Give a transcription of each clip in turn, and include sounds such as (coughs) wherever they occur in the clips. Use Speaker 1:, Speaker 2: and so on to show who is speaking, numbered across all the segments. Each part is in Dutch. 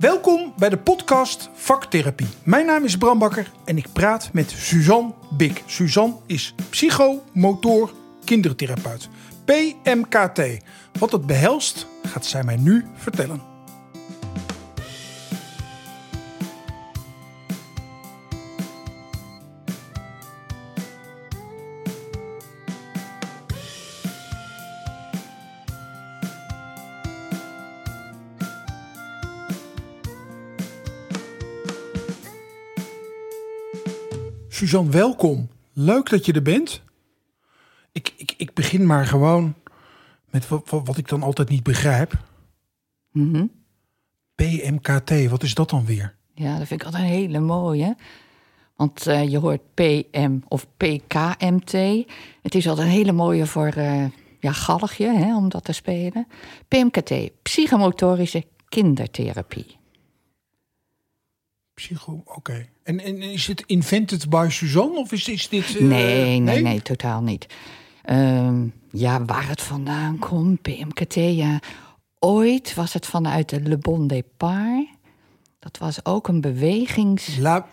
Speaker 1: Welkom bij de podcast Vaktherapie. Mijn naam is Bram Bakker en ik praat met Suzanne Bik. Suzanne is psychomotor kindertherapeut. PMKT. Wat het behelst, gaat zij mij nu vertellen. Suzanne, welkom. Leuk dat je er bent. Ik, ik, ik begin maar gewoon met wat, ik dan altijd niet begrijp.
Speaker 2: Mhm.
Speaker 1: PMKT, wat is dat dan weer?
Speaker 2: Ja, dat vind ik altijd een hele mooie. Want eh, je hoort PM of PKMT. Het is altijd een hele mooie voor eh ja, galgje, hè, om dat te spelen. PMKT, psychomotorische kindertherapie.
Speaker 1: Psycho, oké. En, en is het invented by Suzanne of is, is dit... eh,
Speaker 2: nee, nee, nee, totaal niet. Ehm, ja, waar het vandaan komt, PMKT, ja. Ooit was het vanuit de Le Bon Départ. Dat was ook een bewegings...
Speaker 1: La,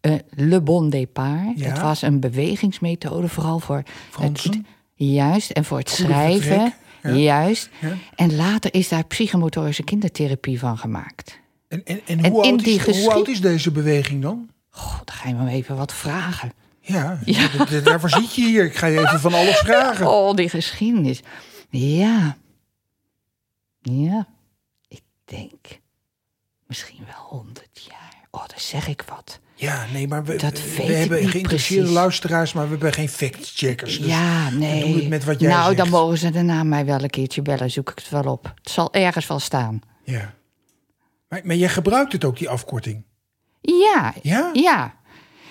Speaker 2: Eh, Le Bon Départ.
Speaker 1: Ja.
Speaker 2: Het was een bewegingsmethode, vooral voor
Speaker 1: Fransen?
Speaker 2: het, juist en voor het
Speaker 1: Goede
Speaker 2: schrijven.
Speaker 1: vertrek, ja.
Speaker 2: Juist.
Speaker 1: Ja.
Speaker 2: En later is daar psychomotorische kindertherapie van gemaakt.
Speaker 1: En, en, en, hoe, oud
Speaker 2: die
Speaker 1: is, hoe
Speaker 2: geschied-
Speaker 1: oud is deze beweging dan?
Speaker 2: Goh, dan ga je me even wat vragen.
Speaker 1: Ja, d- daarvoor zit je hier. Ik ga je even van alles (laughs) vragen.
Speaker 2: Oh, die geschiedenis. Ja. Ja. Ik denk misschien wel honderd jaar. Oh, dan zeg ik wat.
Speaker 1: Ja, nee, maar we,
Speaker 2: Dat
Speaker 1: we
Speaker 2: ik
Speaker 1: hebben geïnteresseerde luisteraars, maar we hebben geen fact-checkers. Dus
Speaker 2: ja,
Speaker 1: we
Speaker 2: nee.
Speaker 1: doen het met wat jij
Speaker 2: nou,
Speaker 1: zegt.
Speaker 2: dan mogen ze daarna mij wel een keertje bellen. Zoek ik het wel op. Het zal ergens wel staan.
Speaker 1: Ja. Maar, maar jij gebruikt het ook, die afkorting.
Speaker 2: Ja,
Speaker 1: Ja?
Speaker 2: ja.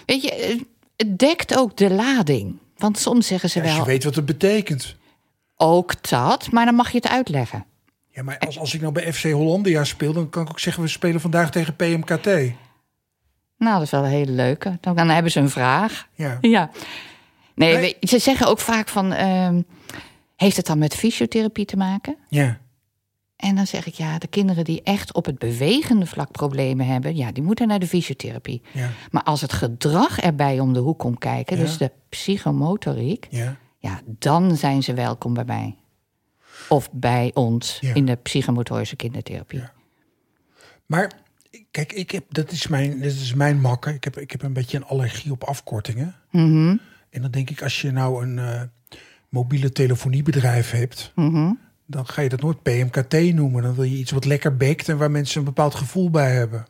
Speaker 2: Weet je, het dekt ook de lading. Want soms zeggen ze
Speaker 1: Als je
Speaker 2: wel
Speaker 1: weet wat het betekent.
Speaker 2: ook dat, maar dan mag je het uitleggen.
Speaker 1: Ja, maar als, als ik nou bij FC Hollandia speel, dan kan ik ook zeggen... we spelen vandaag tegen PMKT.
Speaker 2: Nou, dat is wel een hele leuke. Dan, dan hebben ze een vraag.
Speaker 1: Ja. (laughs)
Speaker 2: Ja. Nee, ze zeggen ook vaak van... ehm, heeft het dan met fysiotherapie te maken?
Speaker 1: Ja.
Speaker 2: En dan zeg ik, ja, de kinderen die echt op het bewegende vlak problemen hebben... ja, die moeten naar de fysiotherapie.
Speaker 1: Ja.
Speaker 2: Maar als het gedrag erbij om de hoek komt kijken...
Speaker 1: Ja.
Speaker 2: dus de psychomotoriek...
Speaker 1: Ja.
Speaker 2: ja, dan zijn ze welkom bij mij. Of bij ons in de psychomotorische kindertherapie.
Speaker 1: Maar kijk, ik heb, dat, is mijn, dat is mijn makker. Ik heb, ik heb een beetje een allergie op afkortingen.
Speaker 2: Mhm,
Speaker 1: En dan denk ik, als je nou een eh, mobiele telefoniebedrijf hebt...
Speaker 2: mhm.
Speaker 1: Dan ga je dat nooit PMKT noemen. Dan wil je iets wat lekker bekt en waar mensen een bepaald gevoel bij hebben.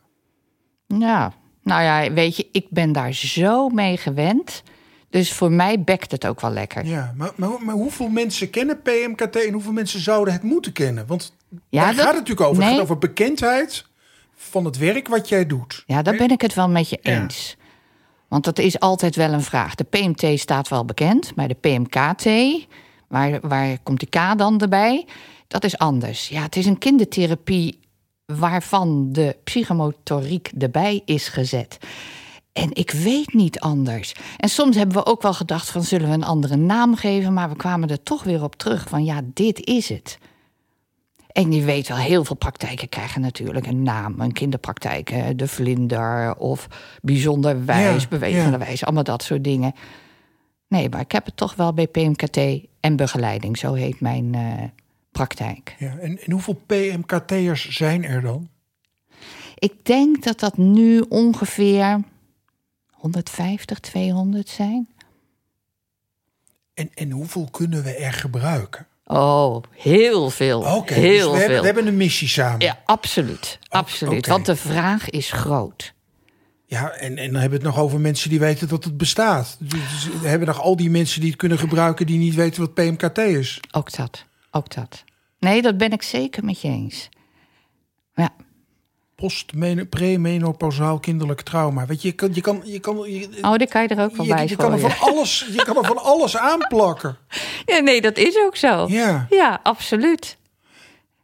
Speaker 2: Ja, nou ja, weet je, ik ben daar zo mee gewend. Dus voor mij bekt het ook wel lekker.
Speaker 1: Ja, maar, maar, maar hoeveel mensen kennen PMKT en hoeveel mensen zouden het moeten kennen? Want
Speaker 2: Ja,
Speaker 1: daar
Speaker 2: dat-
Speaker 1: gaat het natuurlijk over. Het gaat over bekendheid van het werk wat jij doet.
Speaker 2: Ja, daar ben ik het wel met je
Speaker 1: Ja.
Speaker 2: eens. Want dat is altijd wel een vraag. De PMT staat wel bekend, maar de PMKT, waar, waar komt die K dan erbij? Dat is anders. Ja, het is een kindertherapie waarvan de psychomotoriek erbij is gezet. En ik weet niet anders. En soms hebben we ook wel gedacht van zullen we een andere naam geven, maar we kwamen er toch weer op terug van ja, dit is het. En je weet wel, heel veel praktijken krijgen natuurlijk een naam. Een kinderpraktijk, hè, de vlinder of bijzonder wijs,
Speaker 1: Ja,
Speaker 2: bewegende
Speaker 1: ja.
Speaker 2: wijs. Allemaal dat soort dingen. Nee, maar ik heb het toch wel bij PMKT en begeleiding. Zo heet mijn eh, praktijk.
Speaker 1: Ja, en, en hoeveel PMKT'ers zijn er dan?
Speaker 2: Ik denk dat dat nu ongeveer 150, 200 zijn.
Speaker 1: En, en hoeveel kunnen we er gebruiken?
Speaker 2: Oh, heel veel. Heel
Speaker 1: dus we
Speaker 2: veel.
Speaker 1: hebben, we hebben een missie samen.
Speaker 2: Ja, absoluut. absoluut.
Speaker 1: oké.
Speaker 2: Want de vraag is groot.
Speaker 1: Ja, en, en dan hebben we het nog over mensen die weten dat het bestaat. Dus we hebben nog al die mensen die het kunnen gebruiken... die niet weten wat PMKT is.
Speaker 2: Ook dat. Ook dat. Nee, dat ben ik zeker met je eens. Ja,
Speaker 1: Post, pre-menopausaal kinderlijk trauma. Weet je, je kan... Je kan, je kan je,
Speaker 2: oh, die kan je er ook wel bij
Speaker 1: je, je kan er van alles, je kan er van (laughs) alles aanplakken.
Speaker 2: Ja, nee, dat is ook zo.
Speaker 1: Ja.
Speaker 2: Ja, absoluut.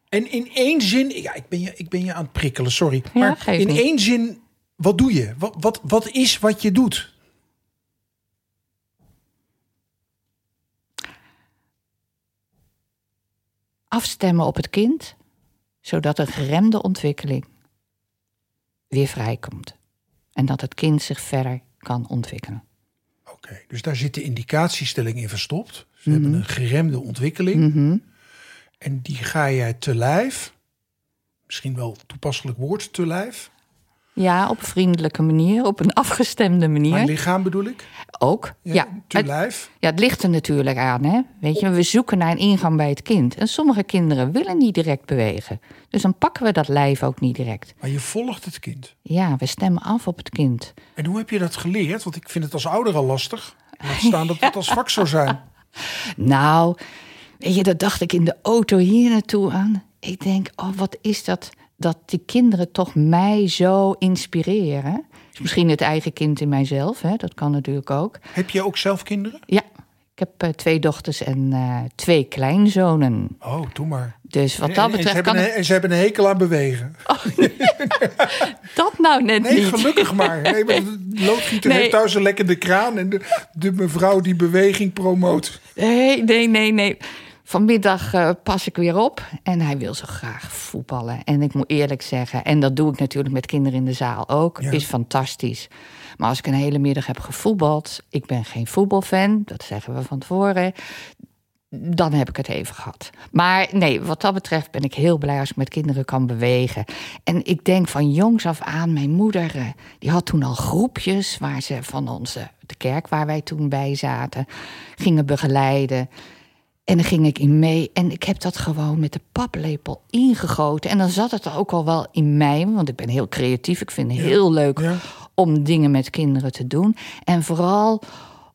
Speaker 1: En in één zin... Ja, ik ben je, ik ben je aan het prikkelen, sorry.
Speaker 2: Ja,
Speaker 1: Maar in
Speaker 2: niet.
Speaker 1: één zin, wat doe je? Wat, wat, wat is wat je doet?
Speaker 2: Afstemmen op het kind, zodat een geremde ontwikkeling weer vrijkomt. En dat het kind zich verder kan ontwikkelen.
Speaker 1: Oké, dus daar zit de indicatiestelling in verstopt. Ze hebben
Speaker 2: Mhm.
Speaker 1: een geremde ontwikkeling.
Speaker 2: Mhm.
Speaker 1: En die ga jij te lijf. Misschien wel toepasselijk woord te lijf.
Speaker 2: Ja, op een vriendelijke manier, op een afgestemde manier.
Speaker 1: lichaam bedoel ik.
Speaker 2: Ook. Ja,
Speaker 1: te
Speaker 2: het,
Speaker 1: lijf.
Speaker 2: ja, het ligt er natuurlijk aan. Hè? Weet je, we zoeken naar een ingang bij het kind. En sommige kinderen willen niet direct bewegen. Dus dan pakken we dat lijf ook niet direct.
Speaker 1: Maar je volgt het kind.
Speaker 2: Ja, we stemmen af op het kind.
Speaker 1: En hoe heb je dat geleerd? Want ik vind het als ouder al lastig. Laat staan dat het (laughs) als vak zou zijn.
Speaker 2: Nou, weet je, dat dacht ik in de auto hier naartoe aan. Ik denk, oh, wat is dat? Dat die kinderen toch mij zo inspireren. Is misschien het eigen kind in mijzelf, hè? dat kan natuurlijk ook.
Speaker 1: Heb je ook zelf kinderen?
Speaker 2: Ja, ik heb eh, twee dochters en eh, twee kleinzonen.
Speaker 1: Oh, doe maar.
Speaker 2: Dus wat
Speaker 1: En-
Speaker 2: dat
Speaker 1: en,
Speaker 2: betreft
Speaker 1: hebben
Speaker 2: kan
Speaker 1: een,
Speaker 2: ik
Speaker 1: en ze hebben een hekel aan bewegen. (laughs)
Speaker 2: dat nou net
Speaker 1: Nee,
Speaker 2: niet.
Speaker 1: gelukkig (laughs) maar. Nee, maar de loodgieter
Speaker 2: Nee.
Speaker 1: heeft thuis een lekkende kraan. En de, de mevrouw die beweging promoot.
Speaker 2: Nee, nee, nee, nee. Vanmiddag eh, pas ik weer op en hij wil zo graag voetballen. En ik moet eerlijk zeggen, en dat doe ik natuurlijk met kinderen in de zaal ook,
Speaker 1: Ja.
Speaker 2: is fantastisch. Maar als ik een hele middag heb gevoetbald, ik ben geen voetbalfan, dat zeggen we van tevoren, dan heb ik het even gehad. Maar nee, wat dat betreft ben ik heel blij als ik met kinderen kan bewegen. En ik denk van jongs af aan, mijn moeder, eh, die had toen al groepjes waar ze van onze, de kerk waar wij toen bij zaten, gingen begeleiden. En dan ging ik in mee en ik heb dat gewoon met de paplepel ingegoten. En dan zat het er ook al wel in mij, want ik ben heel creatief. Ik vind het heel leuk
Speaker 1: Ja.
Speaker 2: om dingen met kinderen te doen. En vooral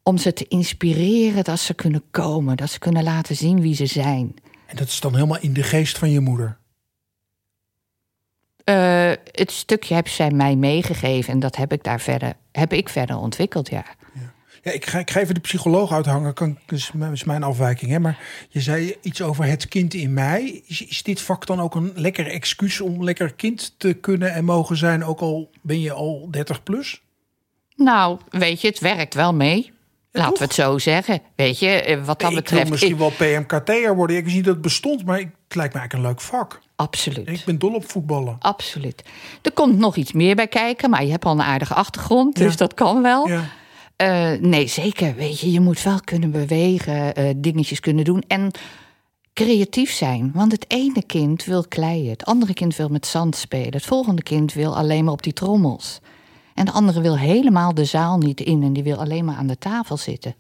Speaker 2: om ze te inspireren dat ze kunnen komen, dat ze kunnen laten zien wie ze zijn.
Speaker 1: En dat is dan helemaal in de geest van je moeder.
Speaker 2: Eh, het stukje heb zij mij meegegeven en dat heb ik daar verder, heb ik verder ontwikkeld, ja.
Speaker 1: Ja, ik, ga, ik ga even de psycholoog uithangen. Kan, dat is mijn- afwijking. Hè? Maar je zei iets over het kind in mij. Is, is dit vak dan ook een lekker excuus om lekker kind te kunnen en mogen zijn? Ook al ben je al 30 plus?
Speaker 2: Nou, weet je, het werkt wel mee. Laten we het zo zeggen. Weet je, eh, wat dat
Speaker 1: ik wil
Speaker 2: betreft.
Speaker 1: misschien
Speaker 2: ik-
Speaker 1: wel PMKT'er worden. Ik wist niet dat het bestond, maar het lijkt me eigenlijk een leuk vak.
Speaker 2: absoluut.
Speaker 1: Ik ben dol op voetballen.
Speaker 2: Absoluut. Er komt nog iets meer bij kijken, maar je hebt al een aardige achtergrond, dus dat kan wel.
Speaker 1: Ja.
Speaker 2: Eh, nee, zeker. Weet je, je moet wel kunnen bewegen, eh, dingetjes kunnen doen en creatief zijn. Want het ene kind wil kleien, het andere kind wil met zand spelen, het volgende kind wil alleen maar op die trommels. En de andere wil helemaal de zaal niet in en die wil alleen maar aan de tafel zitten.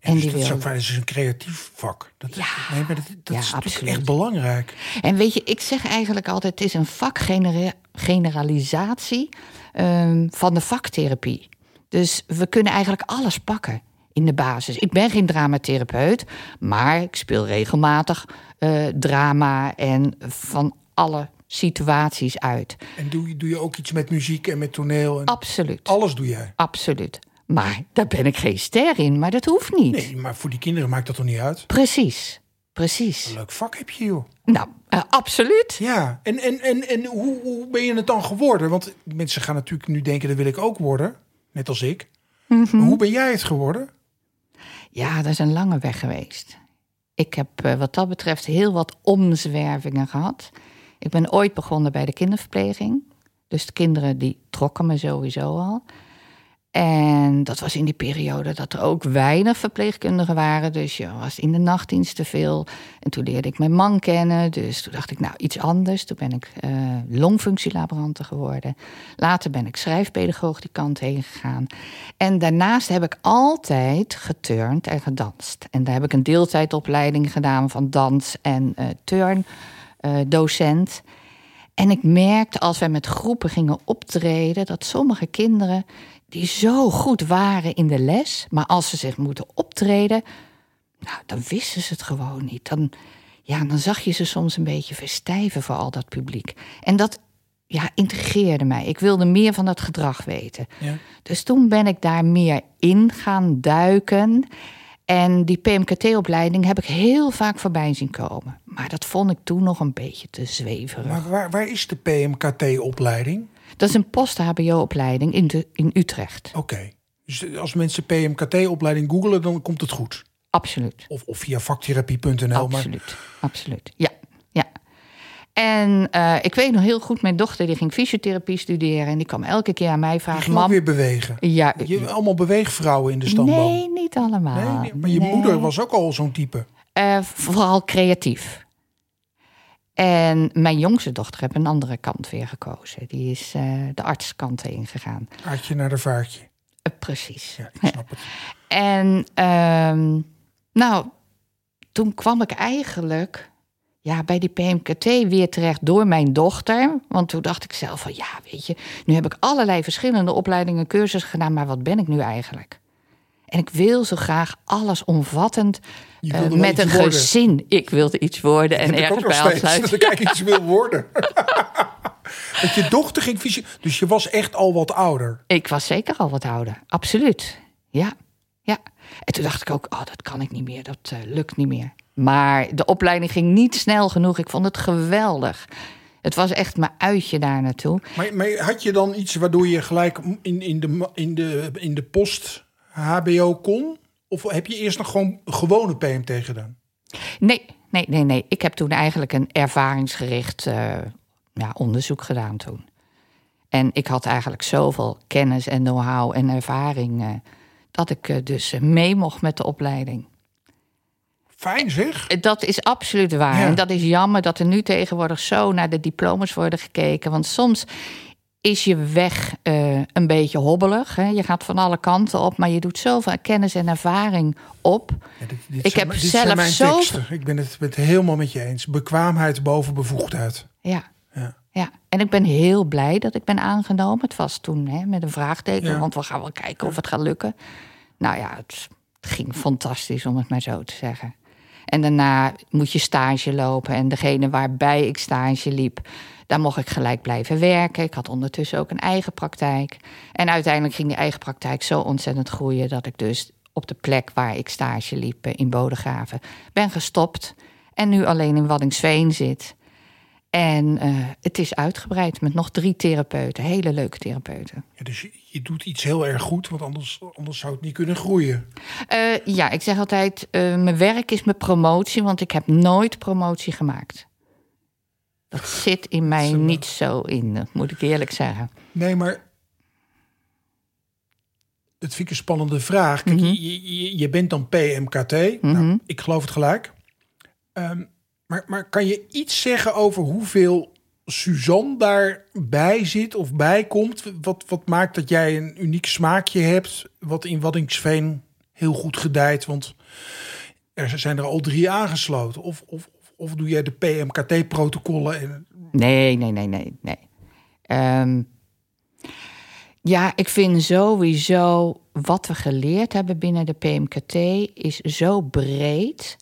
Speaker 2: En
Speaker 1: dus
Speaker 2: die
Speaker 1: dat is
Speaker 2: wil.
Speaker 1: ook, dat is een creatief vak. Dat,
Speaker 2: Ja.
Speaker 1: nee, maar dat, dat
Speaker 2: Ja,
Speaker 1: is
Speaker 2: absoluut.
Speaker 1: echt belangrijk.
Speaker 2: En weet je, ik zeg eigenlijk altijd: het is een vakgeneralisatie ehm, van de vaktherapie. Dus we kunnen eigenlijk alles pakken in de basis. Ik ben geen dramatherapeut, maar ik speel regelmatig eh, drama en van alle situaties uit.
Speaker 1: En doe, je- doe je ook iets met muziek en met toneel? En
Speaker 2: Absoluut.
Speaker 1: alles doe jij?
Speaker 2: Absoluut. Maar daar ben ik geen ster in, maar dat hoeft niet.
Speaker 1: Nee, maar voor die kinderen maakt dat toch niet uit?
Speaker 2: Precies. Precies.
Speaker 1: Een leuk vak heb je, joh.
Speaker 2: Nou, eh, absoluut.
Speaker 1: Ja, en, en, en, en hoe, hoe ben je het dan geworden? Want mensen gaan natuurlijk nu denken, dat wil ik ook worden. Net als ik.
Speaker 2: Mhm.
Speaker 1: Hoe ben jij het geworden?
Speaker 2: Ja, dat is een lange weg geweest. Ik heb eh, wat dat betreft heel wat omzwervingen gehad. Ik ben ooit begonnen bij de kinderverpleging. Dus de kinderen die trokken me sowieso al. En dat was in die periode dat er ook weinig verpleegkundigen waren. Dus je was in de nachtdienst te veel. En toen leerde ik mijn man kennen. Dus toen dacht ik, nou, iets anders. Toen ben ik longfunctielaborante geworden. Later ben ik schrijfpedagoog die kant heen gegaan. En daarnaast heb ik altijd geturnd en gedanst. En daar heb ik een deeltijdopleiding gedaan van dans en eh turn, eh, docent. En ik merkte als wij met groepen gingen optreden, dat sommige kinderen die zo goed waren in de les, maar als ze zich moeten optreden, nou, dan wisten ze het gewoon niet. Dan, ja, dan zag je ze soms een beetje verstijven voor al dat publiek. En dat ja, integreerde mij. Ik wilde meer van dat gedrag weten.
Speaker 1: Ja.
Speaker 2: Dus toen ben ik daar meer in gaan duiken. En die PMKT-opleiding heb ik heel vaak voorbij zien komen. Maar dat vond ik toen nog een beetje te zweverig.
Speaker 1: Maar waar, waar is de PMKT-opleiding?
Speaker 2: Dat is een post-HBO-opleiding in, de- in Utrecht.
Speaker 1: Oké. Dus als mensen PMKT-opleiding googelen, dan komt het goed.
Speaker 2: Absoluut.
Speaker 1: Of, of via vaktherapie.nl. Maar
Speaker 2: absoluut. Absoluut. Ja, ja. En uh, ik weet nog heel goed, mijn dochter die ging fysiotherapie studeren. En die kwam elke keer aan mij vragen...
Speaker 1: Mam, weer bewegen?
Speaker 2: Ja.
Speaker 1: Je allemaal beweegvrouwen in de stamboom?
Speaker 2: Nee, niet allemaal.
Speaker 1: Nee, maar je
Speaker 2: Nee.
Speaker 1: moeder was ook al zo'n type.
Speaker 2: Eh, vooral creatief. En mijn jongste dochter heeft een andere kant weer gekozen. Die is eh, de artskant ingegaan.
Speaker 1: Aardje naar de vaartje.
Speaker 2: Eh, precies.
Speaker 1: Ja, ik snap het. (laughs)
Speaker 2: En ehm, nou, toen kwam ik eigenlijk ja, bij die PMKT weer terecht door mijn dochter. Want toen dacht ik zelf van ja, weet je, nu heb ik allerlei verschillende opleidingen, cursussen gedaan, maar wat ben ik nu eigenlijk? En ik wil zo graag allesomvattend eh,
Speaker 1: wel
Speaker 2: met een
Speaker 1: worden.
Speaker 2: gezin. Ik wilde iets worden en ergens bij aansluiten.
Speaker 1: Dat ik (laughs) iets wil worden. (laughs) Dat je dochter ging fysio... Dus je was echt al wat ouder.
Speaker 2: Ik was zeker al wat ouder, absoluut. Ja, ja. En toen dacht ik ook, oh, dat kan ik niet meer, dat eh, lukt niet meer. Maar de opleiding ging niet snel genoeg. Ik vond het geweldig. Het was echt mijn uitje daar naartoe.
Speaker 1: Maar, maar had je dan iets waardoor je gelijk in, in, de, in, de, in de post HBO kon? Of heb je eerst nog gewoon gewone PMT gedaan?
Speaker 2: Nee, nee, nee, nee. Ik heb toen eigenlijk een ervaringsgericht eh, ja, onderzoek gedaan toen. En ik had eigenlijk zoveel kennis en know-how en ervaring... eh, dat ik eh, dus mee mocht met de opleiding.
Speaker 1: Fijn zeg.
Speaker 2: Dat is absoluut waar.
Speaker 1: Ja.
Speaker 2: En dat is jammer dat er nu tegenwoordig zo naar de diplomas worden gekeken. Want soms is je weg eh, een beetje hobbelig. Hè? Je gaat van alle kanten op, maar je doet zoveel kennis en ervaring op.
Speaker 1: Ja, dit, dit
Speaker 2: Ik heb zelf zo-
Speaker 1: teksten. Ik ben het, ben het helemaal met je eens. Bekwaamheid boven bevoegdheid.
Speaker 2: Ja.
Speaker 1: Ja.
Speaker 2: Ja, en ik ben heel blij dat ik ben aangenomen. Het was toen hè, met een vraagteken,
Speaker 1: Ja.
Speaker 2: want we gaan wel kijken of het gaat lukken. Nou ja, het ging fantastisch, om het maar zo te zeggen. En daarna moet je stage lopen. En degene waarbij ik stage liep, daar mocht ik gelijk blijven werken. Ik had ondertussen ook een eigen praktijk. En uiteindelijk ging die eigen praktijk zo ontzettend groeien... dat ik dus op de plek waar ik stage liep eh, in Bodegraven ben gestopt. En nu alleen in Waddinxveen zit. En eh, het is uitgebreid met nog drie therapeuten. Hele leuke therapeuten.
Speaker 1: Ja, dus je, je doet iets heel erg goed, want anders, anders zou het niet kunnen groeien.
Speaker 2: Eh, ja, ik zeg altijd, eh, mijn werk is mijn promotie, want ik heb nooit promotie gemaakt. Dat (laughs) zit in mij niet zo in, dat moet ik eerlijk zeggen.
Speaker 1: Nee, maar dat vind ik een spannende vraag. Kijk,
Speaker 2: Mhm.
Speaker 1: je, je, je bent dan PMKT. Nou, ik geloof het gelijk. Ehm, maar, maar kan je iets zeggen over hoeveel Suzanne daarbij zit of bij komt? Wat, wat maakt dat jij een uniek smaakje hebt, wat in Waddinxveen heel goed gedijt? Want er zijn er al drie aangesloten. Of, of, of, doe jij de PMKT-protocollen? En,
Speaker 2: Nee, nee, nee, nee, nee. Ehm, ja, ik vind sowieso wat we geleerd hebben binnen de PMKT is zo breed.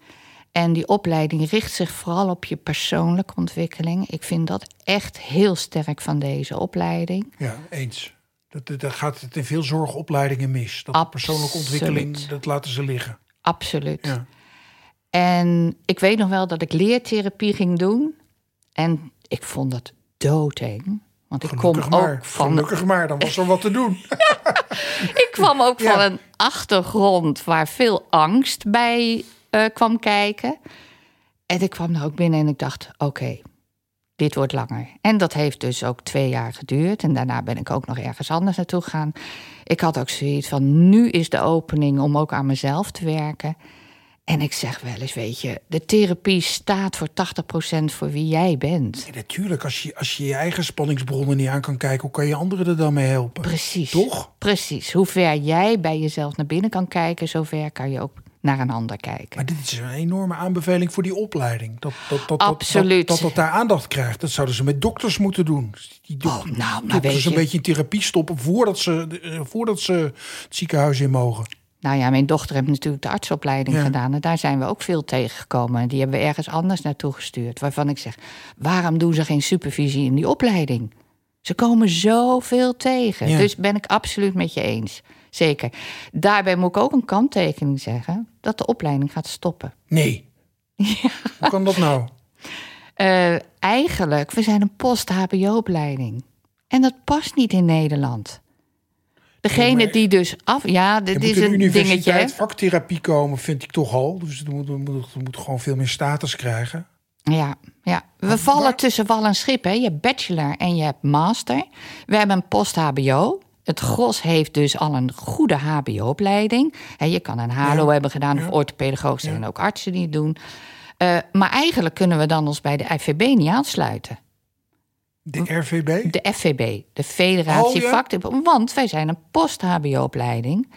Speaker 2: En die opleiding richt zich vooral op je persoonlijke ontwikkeling. Ik vind dat echt heel sterk van deze opleiding.
Speaker 1: Ja, eens. Dat, gaat het in veel zorgopleidingen mis. Dat persoonlijke ontwikkeling, dat laten ze liggen.
Speaker 2: Absoluut.
Speaker 1: Ja.
Speaker 2: En ik weet nog wel dat ik leertherapie ging doen. En ik vond dat doodeng. Want ik
Speaker 1: Gelukkig
Speaker 2: kom
Speaker 1: maar.
Speaker 2: ook van
Speaker 1: Gelukkig maar, dan was er wat te doen. (laughs)
Speaker 2: Ik kwam ook
Speaker 1: Ja.
Speaker 2: van een achtergrond waar veel angst bij eh, kwam kijken. En ik kwam er ook binnen en ik dacht: oké, dit wordt langer. En dat heeft dus ook twee jaar geduurd. En daarna ben ik ook nog ergens anders naartoe gegaan. Ik had ook zoiets van: nu is de opening om ook aan mezelf te werken. En ik zeg wel eens: weet je, de therapie staat voor 80% voor wie jij bent.
Speaker 1: Natuurlijk, als je, als je je eigen spanningsbronnen niet aan kan kijken, hoe kan je anderen er dan mee helpen?
Speaker 2: Precies.
Speaker 1: Toch?
Speaker 2: Precies. Hoe ver jij bij jezelf naar binnen kan kijken, zover kan je ook naar een ander kijken.
Speaker 1: Maar dit is een enorme aanbeveling voor die opleiding. Dat dat, dat,
Speaker 2: Absoluut.
Speaker 1: Dat, dat, dat daar aandacht krijgt. Dat zouden ze met dokters moeten doen. Die
Speaker 2: Oh, nou, maar
Speaker 1: dokters
Speaker 2: weet
Speaker 1: een
Speaker 2: je-
Speaker 1: beetje in therapie stoppen voordat ze, eh, voordat ze het ziekenhuis in mogen.
Speaker 2: Nou ja, mijn dochter heeft natuurlijk de artsopleiding
Speaker 1: Ja.
Speaker 2: gedaan. En daar zijn we ook veel tegengekomen. En die hebben we ergens anders naartoe gestuurd. Waarvan ik zeg, waarom doen ze geen supervisie in die opleiding? Ze komen zoveel tegen.
Speaker 1: Ja.
Speaker 2: Dus ben ik absoluut met je eens. Zeker. Daarbij moet ik ook een kanttekening zeggen... dat de opleiding gaat stoppen.
Speaker 1: Nee. Hoe kan dat nou?
Speaker 2: Eh, eigenlijk, we zijn een post-HBO-opleiding. En dat past niet in Nederland. Degene
Speaker 1: Nee,
Speaker 2: die dus af... Ja, dit is
Speaker 1: een
Speaker 2: dingetje.
Speaker 1: universiteit
Speaker 2: hè?
Speaker 1: vaktherapie komen, vind ik toch al. Dus het moet, het moet, het moet gewoon veel meer status krijgen.
Speaker 2: Ja, ja. we vallen tussen wal en schip. Hè. Je hebt bachelor en je hebt master. We hebben een post-HBO. Het gros heeft dus al een goede HBO-opleiding. Je kan een HALO hebben gedaan of orthopedagoog. zijn ook artsen die het doen. Uh, maar eigenlijk kunnen we dan ons bij de FVB niet aansluiten.
Speaker 1: De RVB?
Speaker 2: De FVB, de Federatie oh, ja? Want wij zijn een post-HBO-opleiding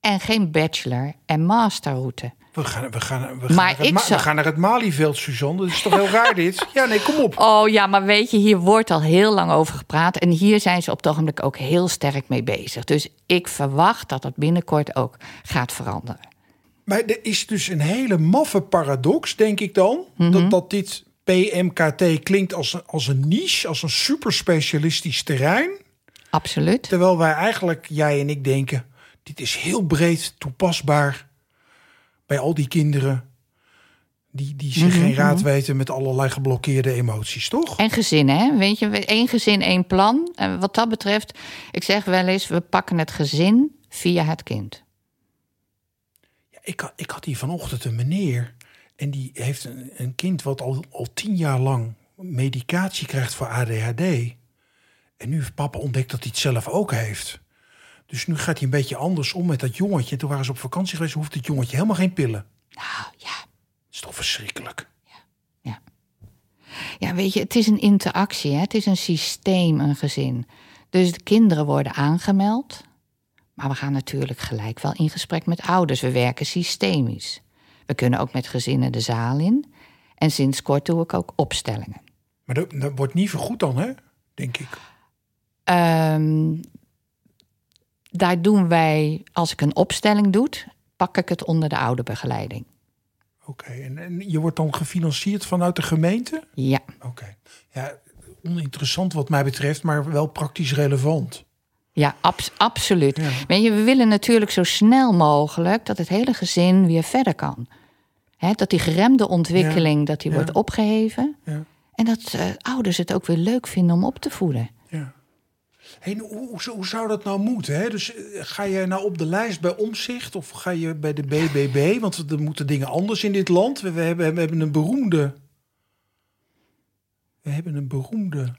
Speaker 2: en geen bachelor- en masterroute.
Speaker 1: We gaan, we, gaan, we, gaan naar het, we gaan naar het Malieveld, Suzanne. Dat is toch heel raar dit? (laughs) Ja, nee, kom op.
Speaker 2: Oh ja, maar weet je, hier wordt al heel lang over gepraat. En hier zijn ze op het ogenblik ook heel sterk mee bezig. Dus ik verwacht dat dat binnenkort ook gaat veranderen.
Speaker 1: Maar er is dus een hele maffe paradox, denk ik dan. dat, mhm. dat dit PMKT klinkt als een, als een niche, als een superspecialistisch terrein.
Speaker 2: Absoluut.
Speaker 1: Terwijl wij eigenlijk, jij en ik, denken: dit is heel breed toepasbaar bij al die kinderen die, die zich geen mhm, raad mhm. weten met allerlei geblokkeerde emoties, toch?
Speaker 2: En gezinnen, hè? Weet je, één gezin, één plan. En wat dat betreft, ik zeg wel eens, we pakken het gezin via het kind.
Speaker 1: Ja, ik, ik had hier vanochtend een meneer en die heeft een, een kind wat al, al tien jaar lang medicatie krijgt voor ADHD. En nu heeft papa ontdekt dat hij het zelf ook heeft. Dus nu gaat hij een beetje anders om met dat jongetje. Toen waren ze op vakantie geweest, hoeft het jongetje helemaal geen pillen.
Speaker 2: Nou ja.
Speaker 1: Dat is toch verschrikkelijk.
Speaker 2: Ja, ja. ja weet je, het is een interactie. Hè? Het is een systeem, een gezin. Dus de kinderen worden aangemeld. Maar we gaan natuurlijk gelijk wel in gesprek met ouders. We werken systemisch. We kunnen ook met gezinnen de zaal in. En sinds kort doe ik ook opstellingen.
Speaker 1: Maar dat, dat wordt niet vergoed dan, hè? Denk ik.
Speaker 2: Um, daar doen wij, als ik een opstelling doe, pak ik het onder de oude begeleiding.
Speaker 1: Oké, en, en, je wordt dan gefinancierd vanuit de gemeente?
Speaker 2: Ja.
Speaker 1: Oké. Ja, oninteressant wat mij betreft, maar wel praktisch relevant.
Speaker 2: Ja, absoluut. Weet je, we willen natuurlijk zo snel mogelijk dat het hele gezin weer verder kan. He, dat die geremde ontwikkeling dat die wordt opgeheven. En dat uh, ouders het ook weer leuk vinden om op te voeden.
Speaker 1: Ja. Hey, hoe, hoe, zou dat nou moeten? Hè? Dus eh, ga je nou op de lijst bij Omzicht of ga je bij de BBB? Want er moeten dingen anders in dit land. We, we, hebben, we hebben een beroemde. We hebben een beroemde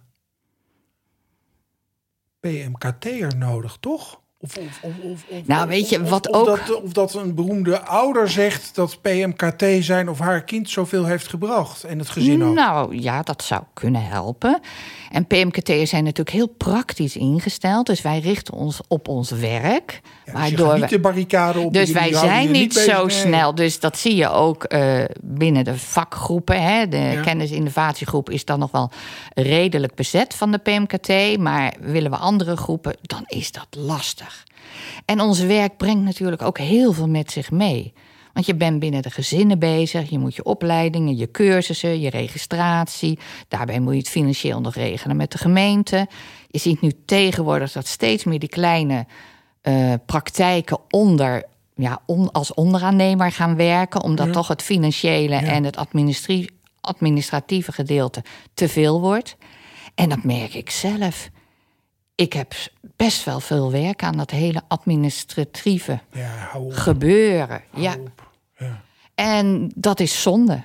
Speaker 1: PMKT'er nodig, toch?
Speaker 2: Of, of, of, nou, weet je, wat
Speaker 1: ook...
Speaker 2: Dat,
Speaker 1: of dat een beroemde ouder zegt dat PMKT zijn of haar kind zoveel heeft gebracht. En het gezin ook.
Speaker 2: Nou ja, dat zou kunnen helpen. En PMKT'ers zijn natuurlijk heel praktisch ingesteld. Dus wij richten ons op ons werk.
Speaker 1: Ja, dus waardoor niet de barricade op.
Speaker 2: Dus wij zijn niet, zo snel. Dus dat zie je ook uh, binnen de vakgroepen. Hè. De ja. kennis-innovatiegroep is dan nog wel redelijk bezet van de PMKT. Maar willen we andere groepen, dan is dat lastig. En ons werk brengt natuurlijk ook heel veel met zich mee. Want je bent binnen de gezinnen bezig, je moet je opleidingen, je cursussen, je registratie. Daarbij moet je het financieel nog regelen met de gemeente. Je ziet nu tegenwoordig dat steeds meer die kleine uh, praktijken onder, ja, on, als onderaannemer gaan werken, omdat toch het financiële en het administratieve gedeelte te veel wordt. En dat merk ik zelf. Ik heb best wel veel werk aan dat hele administratieve ja, gebeuren. ja. ja. En dat is zonde.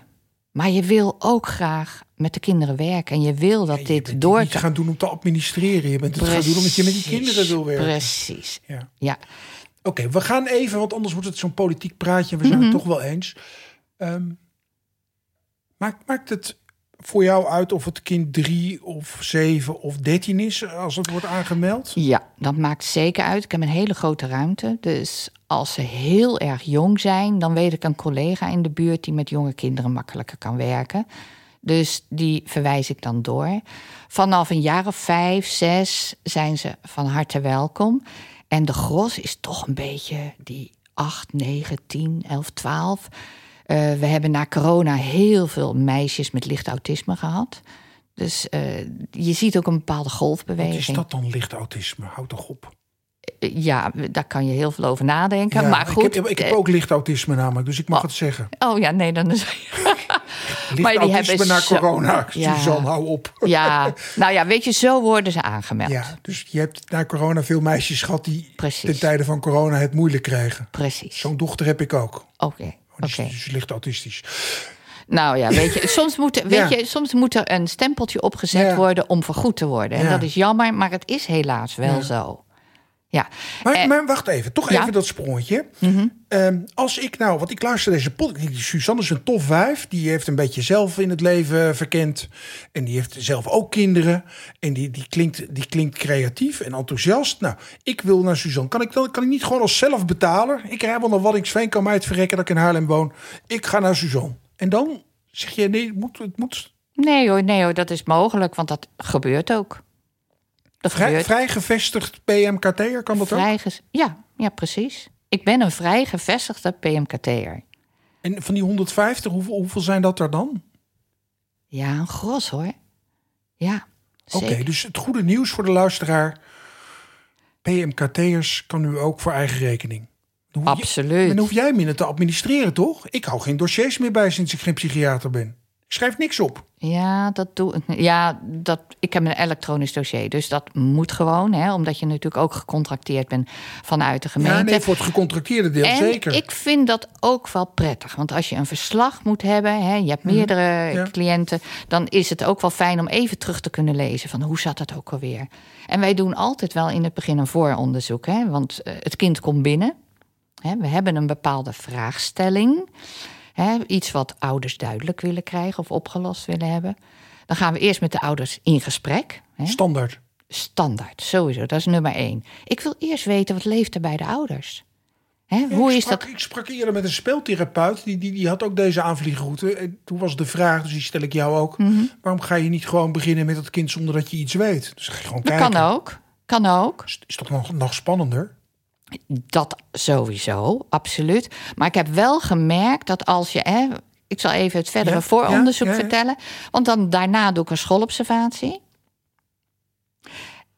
Speaker 2: Maar je wil ook graag met de kinderen werken. En je wil dat dit door.
Speaker 1: Je gaan doen om te administreren. Je bent het gaan doen omdat je met die kinderen wil werken.
Speaker 2: Precies. Ja. ja.
Speaker 1: Oké, we gaan even, want anders wordt het zo'n politiek praatje. We zijn het mhm. toch wel eens. Um, maakt, maakt het voor jou uit of het kind drie of zeven of dertien is als het wordt aangemeld?
Speaker 2: Ja, dat maakt zeker uit. Ik heb een hele grote ruimte. Dus als ze heel erg jong zijn, dan weet ik een collega in de buurt die met jonge kinderen makkelijker kan werken. Dus die verwijs ik dan door. Vanaf een jaar of vijf, zes zijn ze van harte welkom. En de gros is toch een beetje die acht, negen, tien, elf, twaalf. Uh, we hebben na corona heel veel meisjes met licht autisme gehad. Dus uh, je ziet ook een bepaalde golfbeweging. Wat
Speaker 1: is dat dan, licht autisme? Houd toch op.
Speaker 2: Eh, ja, daar kan je heel veel over nadenken. maar goed,
Speaker 1: ik heb, ik heb ook licht autisme namelijk, dus ik mag oh, het zeggen.
Speaker 2: Oh ja, nee, dan is. (laughs) (laughs)
Speaker 1: maar die hebben na corona. Ja, Suzanne, hou op. (laughs)
Speaker 2: ja, nou ja, weet je, zo worden ze aangemeld.
Speaker 1: Ja, dus je hebt na corona veel meisjes gehad die ten tijde van corona het moeilijk kregen.
Speaker 2: Precies.
Speaker 1: Zo'n dochter heb ik ook.
Speaker 2: Oké.
Speaker 1: Dus, okay. dus licht autistisch.
Speaker 2: Nou ja, weet je, soms moet, weet
Speaker 1: Ja.
Speaker 2: je, soms moet er een stempeltje opgezet
Speaker 1: Ja.
Speaker 2: worden om vergoed te worden. En
Speaker 1: Ja.
Speaker 2: dat is jammer, maar het is helaas wel zo. Ja,
Speaker 1: Maar,
Speaker 2: Eh,
Speaker 1: maar wacht even, toch
Speaker 2: ja.
Speaker 1: even dat sprongetje. Ehm, als ik nou, want ik luister deze podcast, die Suzanne is een tof wijf. Die heeft een beetje zelf in het leven verkend. En die heeft zelf ook kinderen. En die, die, klinkt, die klinkt creatief en enthousiast. Nou, ik wil naar Suzanne. Kan ik, dan, kan ik niet gewoon als zelfbetaler? Ik rij wel naar Waddingsveen, kan mij het verrekken dat ik in Haarlem woon. Ik ga naar Suzanne. En dan zeg je, nee, het moet, het moet
Speaker 2: nee hoor, nee hoor, dat is mogelijk, want dat gebeurt ook. Dat
Speaker 1: vrij,
Speaker 2: gebeurt.
Speaker 1: vrij gevestigd PMKT'er, kan dat ook?
Speaker 2: Vrij ges- ja, ja, precies. Ik ben een vrij gevestigde PMKT'er.
Speaker 1: En van die 150, hoeveel, hoeveel zijn dat er dan?
Speaker 2: Ja, een gros hoor. Ja,
Speaker 1: Oké, dus het goede nieuws voor de luisteraar. PMKT'ers kan u ook voor eigen rekening. Dan hoef je-
Speaker 2: Absoluut.
Speaker 1: Dan hoef jij minder te administreren, toch? Ik hou geen dossiers meer bij sinds ik geen psychiater ben. Ik schrijf niks op.
Speaker 2: Ja, dat doe ik. Ja, dat, ik heb een elektronisch dossier. Dus dat moet gewoon, hè, omdat je natuurlijk ook gecontracteerd bent vanuit de gemeente.
Speaker 1: Ja, nee, voor het gecontracteerde deel
Speaker 2: en
Speaker 1: zeker.
Speaker 2: ik vind dat ook wel prettig. Want als je een verslag moet hebben, hè, je hebt meerdere
Speaker 1: Mhm. Ja.
Speaker 2: cliënten, dan is het ook wel fijn om even terug te kunnen lezen van hoe zat het ook alweer. En wij doen altijd wel in het begin een vooronderzoek, hè, want eh, het kind komt binnen. Hè, we hebben een bepaalde vraagstelling. Iets wat ouders duidelijk willen krijgen of opgelost willen hebben. Dan gaan we eerst met de ouders in gesprek. Hè.
Speaker 1: Standaard.
Speaker 2: Standaard, sowieso. Dat is nummer één. Ik wil eerst weten wat leeft er bij de ouders. Hè, hoe
Speaker 1: ik
Speaker 2: is
Speaker 1: sprak,
Speaker 2: dat?
Speaker 1: Ik sprak eerder met een speeltherapeut. Die, die, die had ook deze aanvliegroute. En toen was de vraag, dus die stel ik jou ook.
Speaker 2: Mhm.
Speaker 1: Waarom ga je niet gewoon beginnen met het kind zonder dat je iets weet? Dus ga je gewoon
Speaker 2: Dat
Speaker 1: kijken.
Speaker 2: kan ook. Kan ook.
Speaker 1: Is, is toch nog, nog spannender?
Speaker 2: Dat sowieso, absoluut. Maar ik heb wel gemerkt dat als je. Hè, ik zal even het verdere
Speaker 1: Ja,
Speaker 2: vooronderzoek
Speaker 1: ja, ja, ja.
Speaker 2: vertellen. Want dan daarna doe ik een schoolobservatie.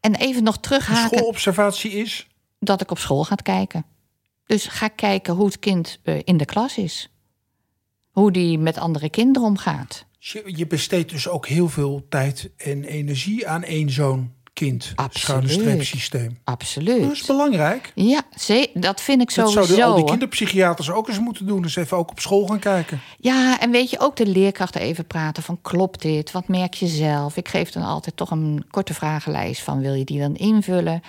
Speaker 2: En even nog
Speaker 1: Een
Speaker 2: terughaken
Speaker 1: schoolobservatie is...
Speaker 2: dat ik op school ga kijken. Dus ga kijken hoe het kind eh, in de klas is. Hoe die met andere kinderen omgaat.
Speaker 1: Je, besteedt dus ook heel veel tijd en energie aan één zo'n kind.
Speaker 2: Absoluut.
Speaker 1: Schouderstreepsysteem. Dat is
Speaker 2: Absoluut.
Speaker 1: belangrijk.
Speaker 2: Ja, ze- dat vind ik
Speaker 1: Dat
Speaker 2: sowieso.
Speaker 1: zouden al die kinderpsychiaters ook eens moeten doen. Dus even ook op school gaan kijken.
Speaker 2: Ja, en weet je, ook de leerkrachten even praten van klopt dit? Wat merk je zelf? Ik geef dan altijd toch een korte vragenlijst van wil je die dan invullen?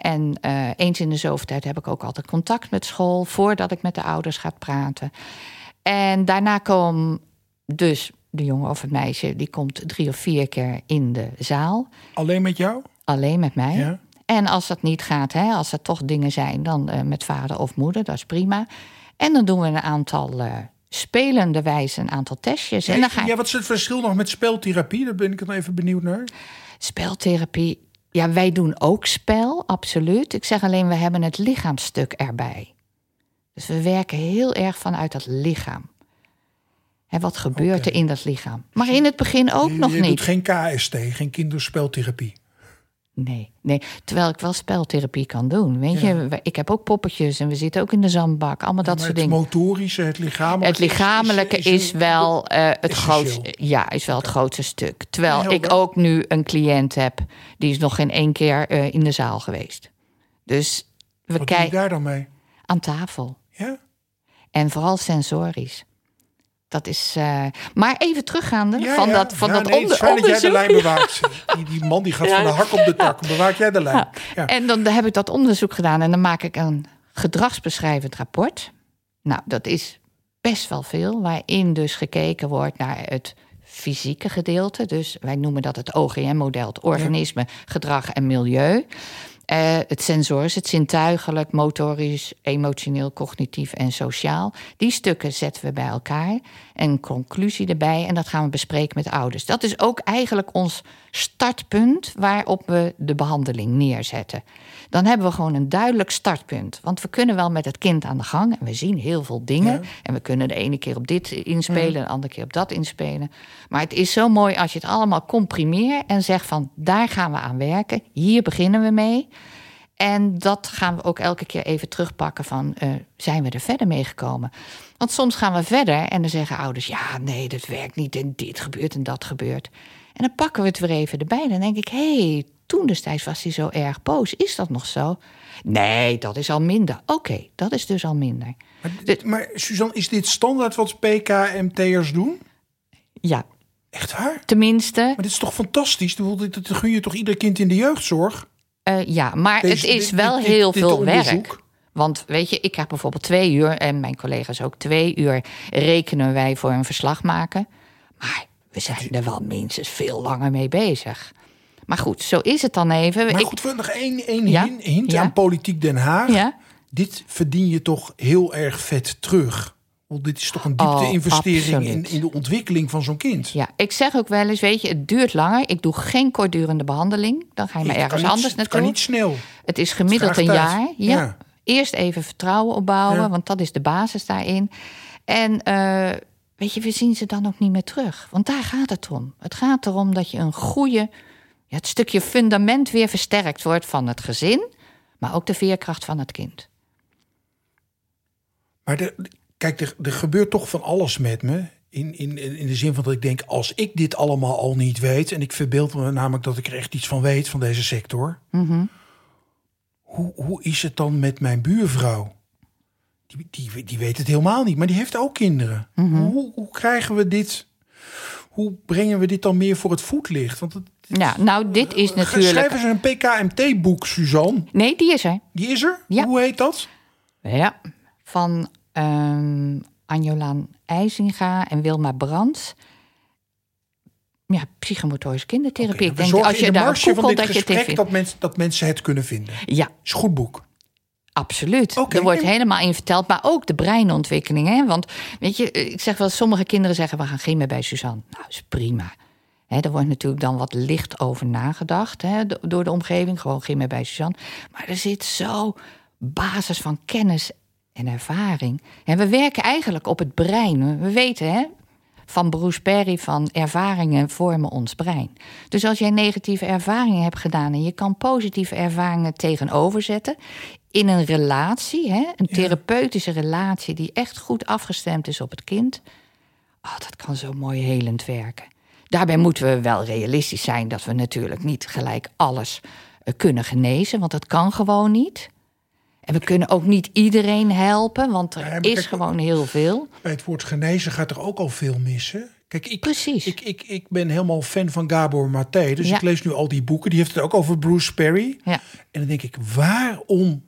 Speaker 2: En eh, eens in de zoveel tijd heb ik ook altijd contact met school voordat ik met de ouders ga praten. En daarna komt dus de jongen of het meisje, die komt drie of vier keer in de zaal,
Speaker 1: Alleen met jou?
Speaker 2: alleen met mij.
Speaker 1: Ja.
Speaker 2: En als dat niet gaat, hè, als er toch dingen zijn, dan eh, met vader of moeder, dat is prima. En dan doen we een aantal eh, spelende wijze, een aantal testjes. En dan ga
Speaker 1: Ja, wat is het verschil nog met speeltherapie? Daar ben ik dan even benieuwd naar.
Speaker 2: speltherapie. Ja, wij doen ook spel, absoluut. Ik zeg alleen, we hebben het lichaamsstuk erbij. Dus we werken heel erg vanuit dat lichaam. En wat gebeurt er in dat lichaam? Maar in het begin ook
Speaker 1: je,
Speaker 2: nog
Speaker 1: je
Speaker 2: niet.
Speaker 1: doet geen KST, geen kinderspeltherapie.
Speaker 2: Nee, nee, terwijl ik wel speltherapie kan doen. Weet je, ik heb ook poppetjes en we zitten ook in de zandbak. Allemaal dat soort
Speaker 1: het
Speaker 2: dingen.
Speaker 1: motorische, het lichamelijke...
Speaker 2: Het lichamelijke is, wel eh, het grootste. Ja, is wel het grootste stuk. Terwijl ik ook nu een cliënt heb die is nog geen één keer eh, in de zaal geweest. Dus we
Speaker 1: Wat doe je
Speaker 2: kijken
Speaker 1: daar dan mee?
Speaker 2: aan tafel
Speaker 1: Ja?
Speaker 2: en vooral sensorisch. Dat is. eh, maar even teruggaande
Speaker 1: Ja,
Speaker 2: van
Speaker 1: ja.
Speaker 2: dat, van
Speaker 1: Ja,
Speaker 2: dat
Speaker 1: nee, het is fijn dat jij de
Speaker 2: onderzoek.
Speaker 1: lijn bewaakt. Die, die man die gaat van de hak op de tak. Bewaak jij de lijn. Ja.
Speaker 2: En dan heb ik dat onderzoek gedaan en dan maak ik een gedragsbeschrijvend rapport. Nou, dat is best wel veel, waarin dus gekeken wordt naar het fysieke gedeelte. Dus wij noemen dat het OGM-model, het organisme, gedrag en milieu. Eh, het sensorisch, het zintuigelijk, motorisch, emotioneel, cognitief en sociaal. Die stukken zetten we bij elkaar. En een conclusie erbij. En dat gaan we bespreken met ouders. Dat is ook eigenlijk ons startpunt waarop we de behandeling neerzetten. Dan hebben we gewoon een duidelijk startpunt. Want we kunnen wel met het kind aan de gang. En we zien heel veel dingen.
Speaker 1: Ja.
Speaker 2: En we kunnen de ene keer op dit inspelen, de andere keer op dat inspelen. Maar het is zo mooi als je het allemaal comprimeert en zegt van daar gaan we aan werken. Hier beginnen we mee. En dat gaan we ook elke keer even terugpakken van eh, zijn we er verder mee gekomen? Want soms gaan we verder en dan zeggen ouders ja nee dat werkt niet en dit gebeurt en dat gebeurt. En dan pakken we het weer even erbij. Dan denk ik hé hey, toen destijds was hij zo erg boos. Is dat nog zo? Nee dat is al minder. Oké dat is dus al minder.
Speaker 1: Maar, maar Suzanne, is dit standaard wat PKMT'ers doen?
Speaker 2: Ja,
Speaker 1: Echt waar?
Speaker 2: tenminste.
Speaker 1: Maar dit is toch fantastisch? Dit gun je toch ieder kind in de jeugdzorg?
Speaker 2: Eh, ja, maar
Speaker 1: Deze-
Speaker 2: het is
Speaker 1: dit-
Speaker 2: wel
Speaker 1: dit-
Speaker 2: heel
Speaker 1: dit
Speaker 2: veel werk. Want weet je, ik heb bijvoorbeeld twee uur en mijn collega's ook twee uur rekenen wij voor een verslag maken. Maar we zijn er wel minstens veel langer mee bezig. Maar goed, zo is het dan even.
Speaker 1: Maar
Speaker 2: Ik-
Speaker 1: goed, nog één, één
Speaker 2: Ja?
Speaker 1: hin- hint
Speaker 2: Ja?
Speaker 1: aan politiek Den Haag.
Speaker 2: Ja?
Speaker 1: Dit verdien je toch heel erg vet terug. Want dit is toch een
Speaker 2: Oh,
Speaker 1: diepte-investering in, in de ontwikkeling van zo'n kind.
Speaker 2: Ja, ik zeg ook wel eens, weet je, het duurt langer. Ik doe geen kortdurende behandeling. Dan ga je maar ergens
Speaker 1: niet-
Speaker 2: anders
Speaker 1: Het kan
Speaker 2: naartoe.
Speaker 1: niet snel.
Speaker 2: Het is gemiddeld een jaar. Ja.
Speaker 1: Ja.
Speaker 2: Eerst even vertrouwen opbouwen,
Speaker 1: Ja.
Speaker 2: want dat is de basis daarin. En eh, weet je, we zien ze dan ook niet meer terug. Want daar gaat het om. Het gaat erom dat je een goede, ja, het stukje fundament weer versterkt wordt van het gezin, maar ook de veerkracht van het kind.
Speaker 1: Maar de, kijk, er, er gebeurt toch van alles met me. In, in, in de zin van dat ik denk, als ik dit allemaal al niet weet... en ik verbeeld me namelijk dat ik er echt iets van weet van deze sector...
Speaker 2: Mhm.
Speaker 1: hoe, hoe is het dan met mijn buurvrouw? Die, die, die weet het helemaal niet, maar die heeft ook kinderen.
Speaker 2: Mhm.
Speaker 1: hoe, hoe krijgen we dit... Hoe brengen we dit dan meer voor het voetlicht? Want het,
Speaker 2: Ja, nou, dit is natuurlijk.
Speaker 1: Schrijven ze een PKMT-boek, Suzanne?
Speaker 2: Nee, die is er.
Speaker 1: Die is er?
Speaker 2: Ja.
Speaker 1: Hoe heet dat?
Speaker 2: Ja, van ehm Anjolaan IJzinga en Wilma Brands. Ja, psychomotorische kindertherapie. Ik denk, als je
Speaker 1: de
Speaker 2: daar googelt, dat je het
Speaker 1: dat, mensen, dat mensen het kunnen vinden.
Speaker 2: Ja,
Speaker 1: Is een goed boek.
Speaker 2: absoluut. Er wordt helemaal in verteld, maar ook de breinontwikkeling. Hè? Want weet je, ik zeg wel, sommige kinderen zeggen... we gaan geen meer bij Suzanne. Nou, is prima. Hè, er wordt natuurlijk dan wat licht over nagedacht hè, do- door de omgeving. Gewoon geen meer bij Suzanne. Maar er zit zo basis van kennis en ervaring. En we werken eigenlijk op het brein. We weten hè, van Bruce Perry van ervaringen vormen ons brein. Dus als jij negatieve ervaringen hebt gedaan en je kan positieve ervaringen tegenover zetten in een relatie, hè, een therapeutische relatie die echt goed afgestemd is op het kind, oh, dat kan zo mooi helend werken. Daarbij moeten we wel realistisch zijn dat we natuurlijk niet gelijk alles eh, kunnen genezen, want dat kan gewoon niet. En we kunnen ook niet iedereen helpen, want er
Speaker 1: Ja,
Speaker 2: is gewoon heel veel.
Speaker 1: Bij het woord genezen gaat er ook al veel missen. Kijk, ik,
Speaker 2: Precies.
Speaker 1: Ik, ik, ik ben helemaal fan van Gabor Maté. Dus
Speaker 2: Ja.
Speaker 1: ik lees nu al die boeken. Die heeft het ook over Bruce Perry.
Speaker 2: Ja.
Speaker 1: En dan denk ik, waarom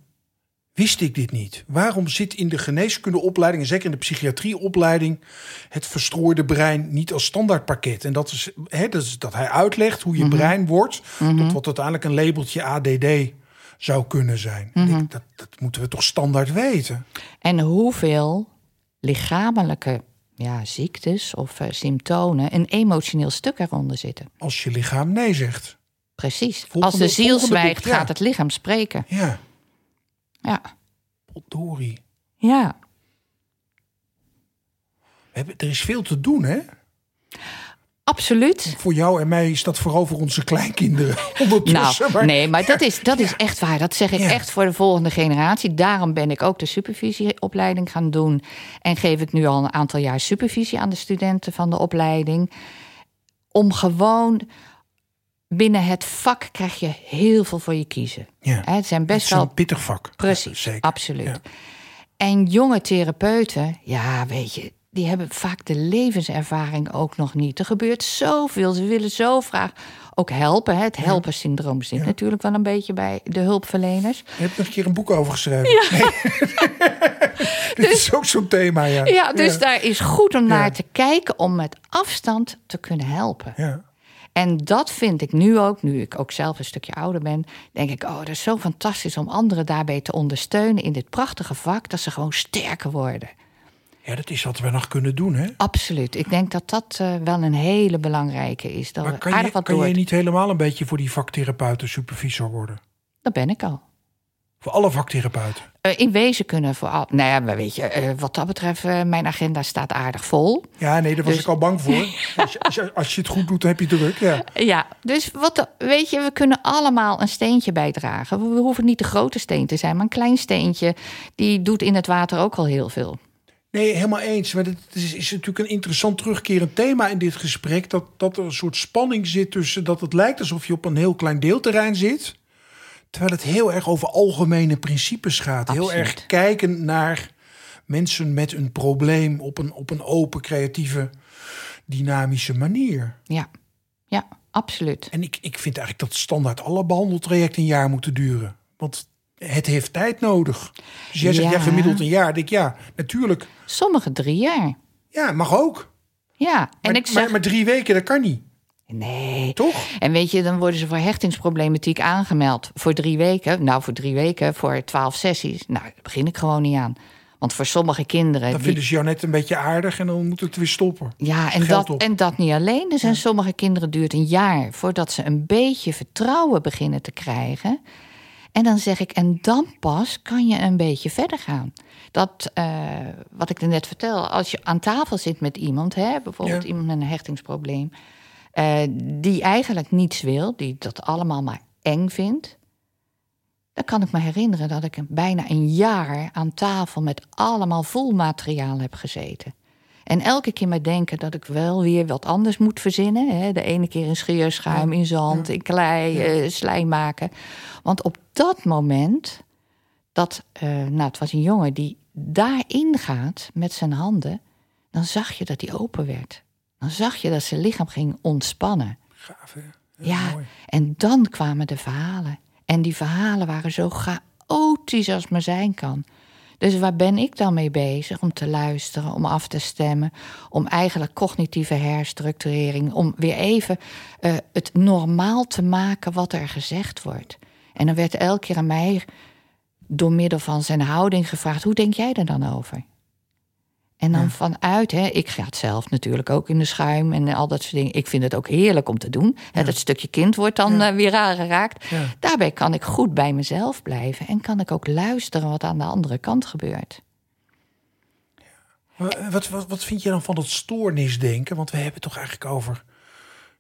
Speaker 1: wist ik dit niet? Waarom zit in de geneeskundeopleiding, en zeker in de psychiatrieopleiding, het verstrooide brein niet als standaardpakket? En dat is, hè, dat, is dat hij uitlegt hoe je brein wordt, tot wat uiteindelijk een labeltje ADD zou kunnen zijn. Ik denk, dat, dat moeten we toch standaard weten?
Speaker 2: En hoeveel lichamelijke ja, ziektes of eh, symptomen een emotioneel stuk eronder zitten.
Speaker 1: Als je lichaam nee zegt.
Speaker 2: Precies.
Speaker 1: Volgende-
Speaker 2: Als de ziel zwijgt,
Speaker 1: boek, ja.
Speaker 2: gaat het lichaam spreken.
Speaker 1: Ja,
Speaker 2: Ja.
Speaker 1: potdorie.
Speaker 2: ja.
Speaker 1: We hebben, er is veel te doen, hè?
Speaker 2: Absoluut.
Speaker 1: Voor jou en mij is dat vooral voor onze kleinkinderen (laughs) ondertussen.
Speaker 2: Nou, nee, maar dat is, dat is echt waar. Dat zeg ik
Speaker 1: Ja.
Speaker 2: echt voor de volgende generatie. Daarom ben ik ook de supervisieopleiding gaan doen. En geef ik nu al een aantal jaar supervisie aan de studenten van de opleiding. Om gewoon binnen het vak krijg je heel veel voor je kiezen.
Speaker 1: Ja.
Speaker 2: Het zijn best wel
Speaker 1: een pittig vak.
Speaker 2: Precies,
Speaker 1: Zeker.
Speaker 2: absoluut.
Speaker 1: Ja.
Speaker 2: En jonge therapeuten, ja, weet je, die hebben vaak de levenservaring ook nog niet. Er gebeurt zoveel, ze willen zo graag ook helpen. Hè. Het helpersyndroom zit natuurlijk wel een beetje bij de hulpverleners.
Speaker 1: Je hebt nog een keer een boek over geschreven. Nee. (laughs) Dit is ook zo'n thema, ja.
Speaker 2: Ja, dus daar is goed om naar
Speaker 1: Ja.
Speaker 2: te kijken om met afstand te kunnen helpen.
Speaker 1: Ja.
Speaker 2: En dat vind ik nu ook, nu ik ook zelf een stukje ouder ben, denk ik, oh, dat is zo fantastisch om anderen daarbij te ondersteunen in dit prachtige vak, dat ze gewoon sterker worden.
Speaker 1: Ja, dat is wat we nog kunnen doen, hè?
Speaker 2: Absoluut. Ik denk dat dat eh, wel een hele belangrijke is. Dat
Speaker 1: Maar kan, je, kan je niet helemaal een beetje voor die vaktherapeuten supervisor worden?
Speaker 2: Dat ben ik al.
Speaker 1: Voor alle vaktherapeuten.
Speaker 2: Eh, in wezen kunnen vooral. Nou ja, maar weet je, eh, wat dat betreft, mijn agenda staat aardig vol.
Speaker 1: Ja, nee, daar was
Speaker 2: Dus-
Speaker 1: ik al bang voor. (laughs) Als je, als, je, als je het goed doet, dan heb je druk, ja.
Speaker 2: Ja, dus wat, weet je, we kunnen allemaal een steentje bijdragen. We, we hoeven niet de grote steen te zijn, maar een klein steentje, die doet in het water ook al heel veel.
Speaker 1: Nee, helemaal eens. Maar het is, is natuurlijk een interessant terugkerend thema in dit gesprek. Dat, dat er een soort spanning zit tussen dat het lijkt alsof je op een heel klein deelterrein zit. Terwijl het heel erg over algemene principes gaat. Heel erg kijken naar mensen met een probleem op een, op een open, creatieve, dynamische manier.
Speaker 2: Ja, ja absoluut.
Speaker 1: En ik, ik vind eigenlijk dat standaard alle behandeltrajecten een jaar moeten duren. Want het heeft tijd nodig. Dus jij zegt, ja,
Speaker 2: Ja.
Speaker 1: gemiddeld een jaar. Ik denk, ja, natuurlijk.
Speaker 2: Sommige drie jaar.
Speaker 1: Ja, mag ook.
Speaker 2: Ja, en
Speaker 1: maar,
Speaker 2: ik zeg...
Speaker 1: maar, maar drie weken, dat kan niet.
Speaker 2: nee.
Speaker 1: Toch?
Speaker 2: En weet je, dan worden ze voor hechtingsproblematiek aangemeld. Voor drie weken. Nou, voor drie weken, voor twaalf sessies. Nou, daar begin ik gewoon niet aan. Want voor sommige kinderen...
Speaker 1: Dan
Speaker 2: die-
Speaker 1: vinden ze jou net een beetje aardig en dan moet het weer stoppen.
Speaker 2: Ja, en dat,
Speaker 1: op.
Speaker 2: en dat niet alleen. Er zijn sommige kinderen duurt een jaar voordat ze een beetje vertrouwen beginnen te krijgen. En dan zeg ik, en dan pas kan je een beetje verder gaan. Dat, eh, wat ik er net vertel, als je aan tafel zit met iemand, hè, bijvoorbeeld
Speaker 1: Ja.
Speaker 2: iemand met een hechtingsprobleem, eh, die eigenlijk niets wil, die dat allemaal maar eng vindt. Dan kan ik me herinneren dat ik bijna een jaar aan tafel met allemaal voelmateriaal heb gezeten. En elke keer maar denken dat ik wel weer wat anders moet verzinnen. Hè? De ene keer in scheerschuim, in zand, in klei, eh, slijm maken. Want op dat moment, dat, eh, nou, het was een jongen die daarin gaat met zijn handen, dan zag je dat hij open werd. Dan zag je dat zijn lichaam ging ontspannen.
Speaker 1: Gaaf, hè?
Speaker 2: Ja,
Speaker 1: mooi.
Speaker 2: en dan kwamen de verhalen. En die verhalen waren zo chaotisch als maar zijn kan. Dus waar ben ik dan mee bezig? Om te luisteren, om af te stemmen, om eigenlijk cognitieve herstructurering, om weer even eh, het normaal te maken wat er gezegd wordt. En dan werd elke keer aan mij door middel van zijn houding gevraagd: hoe denk jij er dan over? En dan vanuit, hè, ik ga het zelf natuurlijk ook in de schuim en al dat soort dingen. Ik vind het ook heerlijk om te doen. Hè, dat stukje kind wordt dan
Speaker 1: Ja.
Speaker 2: eh, weer aangeraakt.
Speaker 1: Ja.
Speaker 2: Daarbij kan ik goed bij mezelf blijven en kan ik ook luisteren wat aan de andere kant gebeurt.
Speaker 1: Wa- Wat, wat, wat vind je dan van dat stoornisdenken? Want we hebben het toch eigenlijk over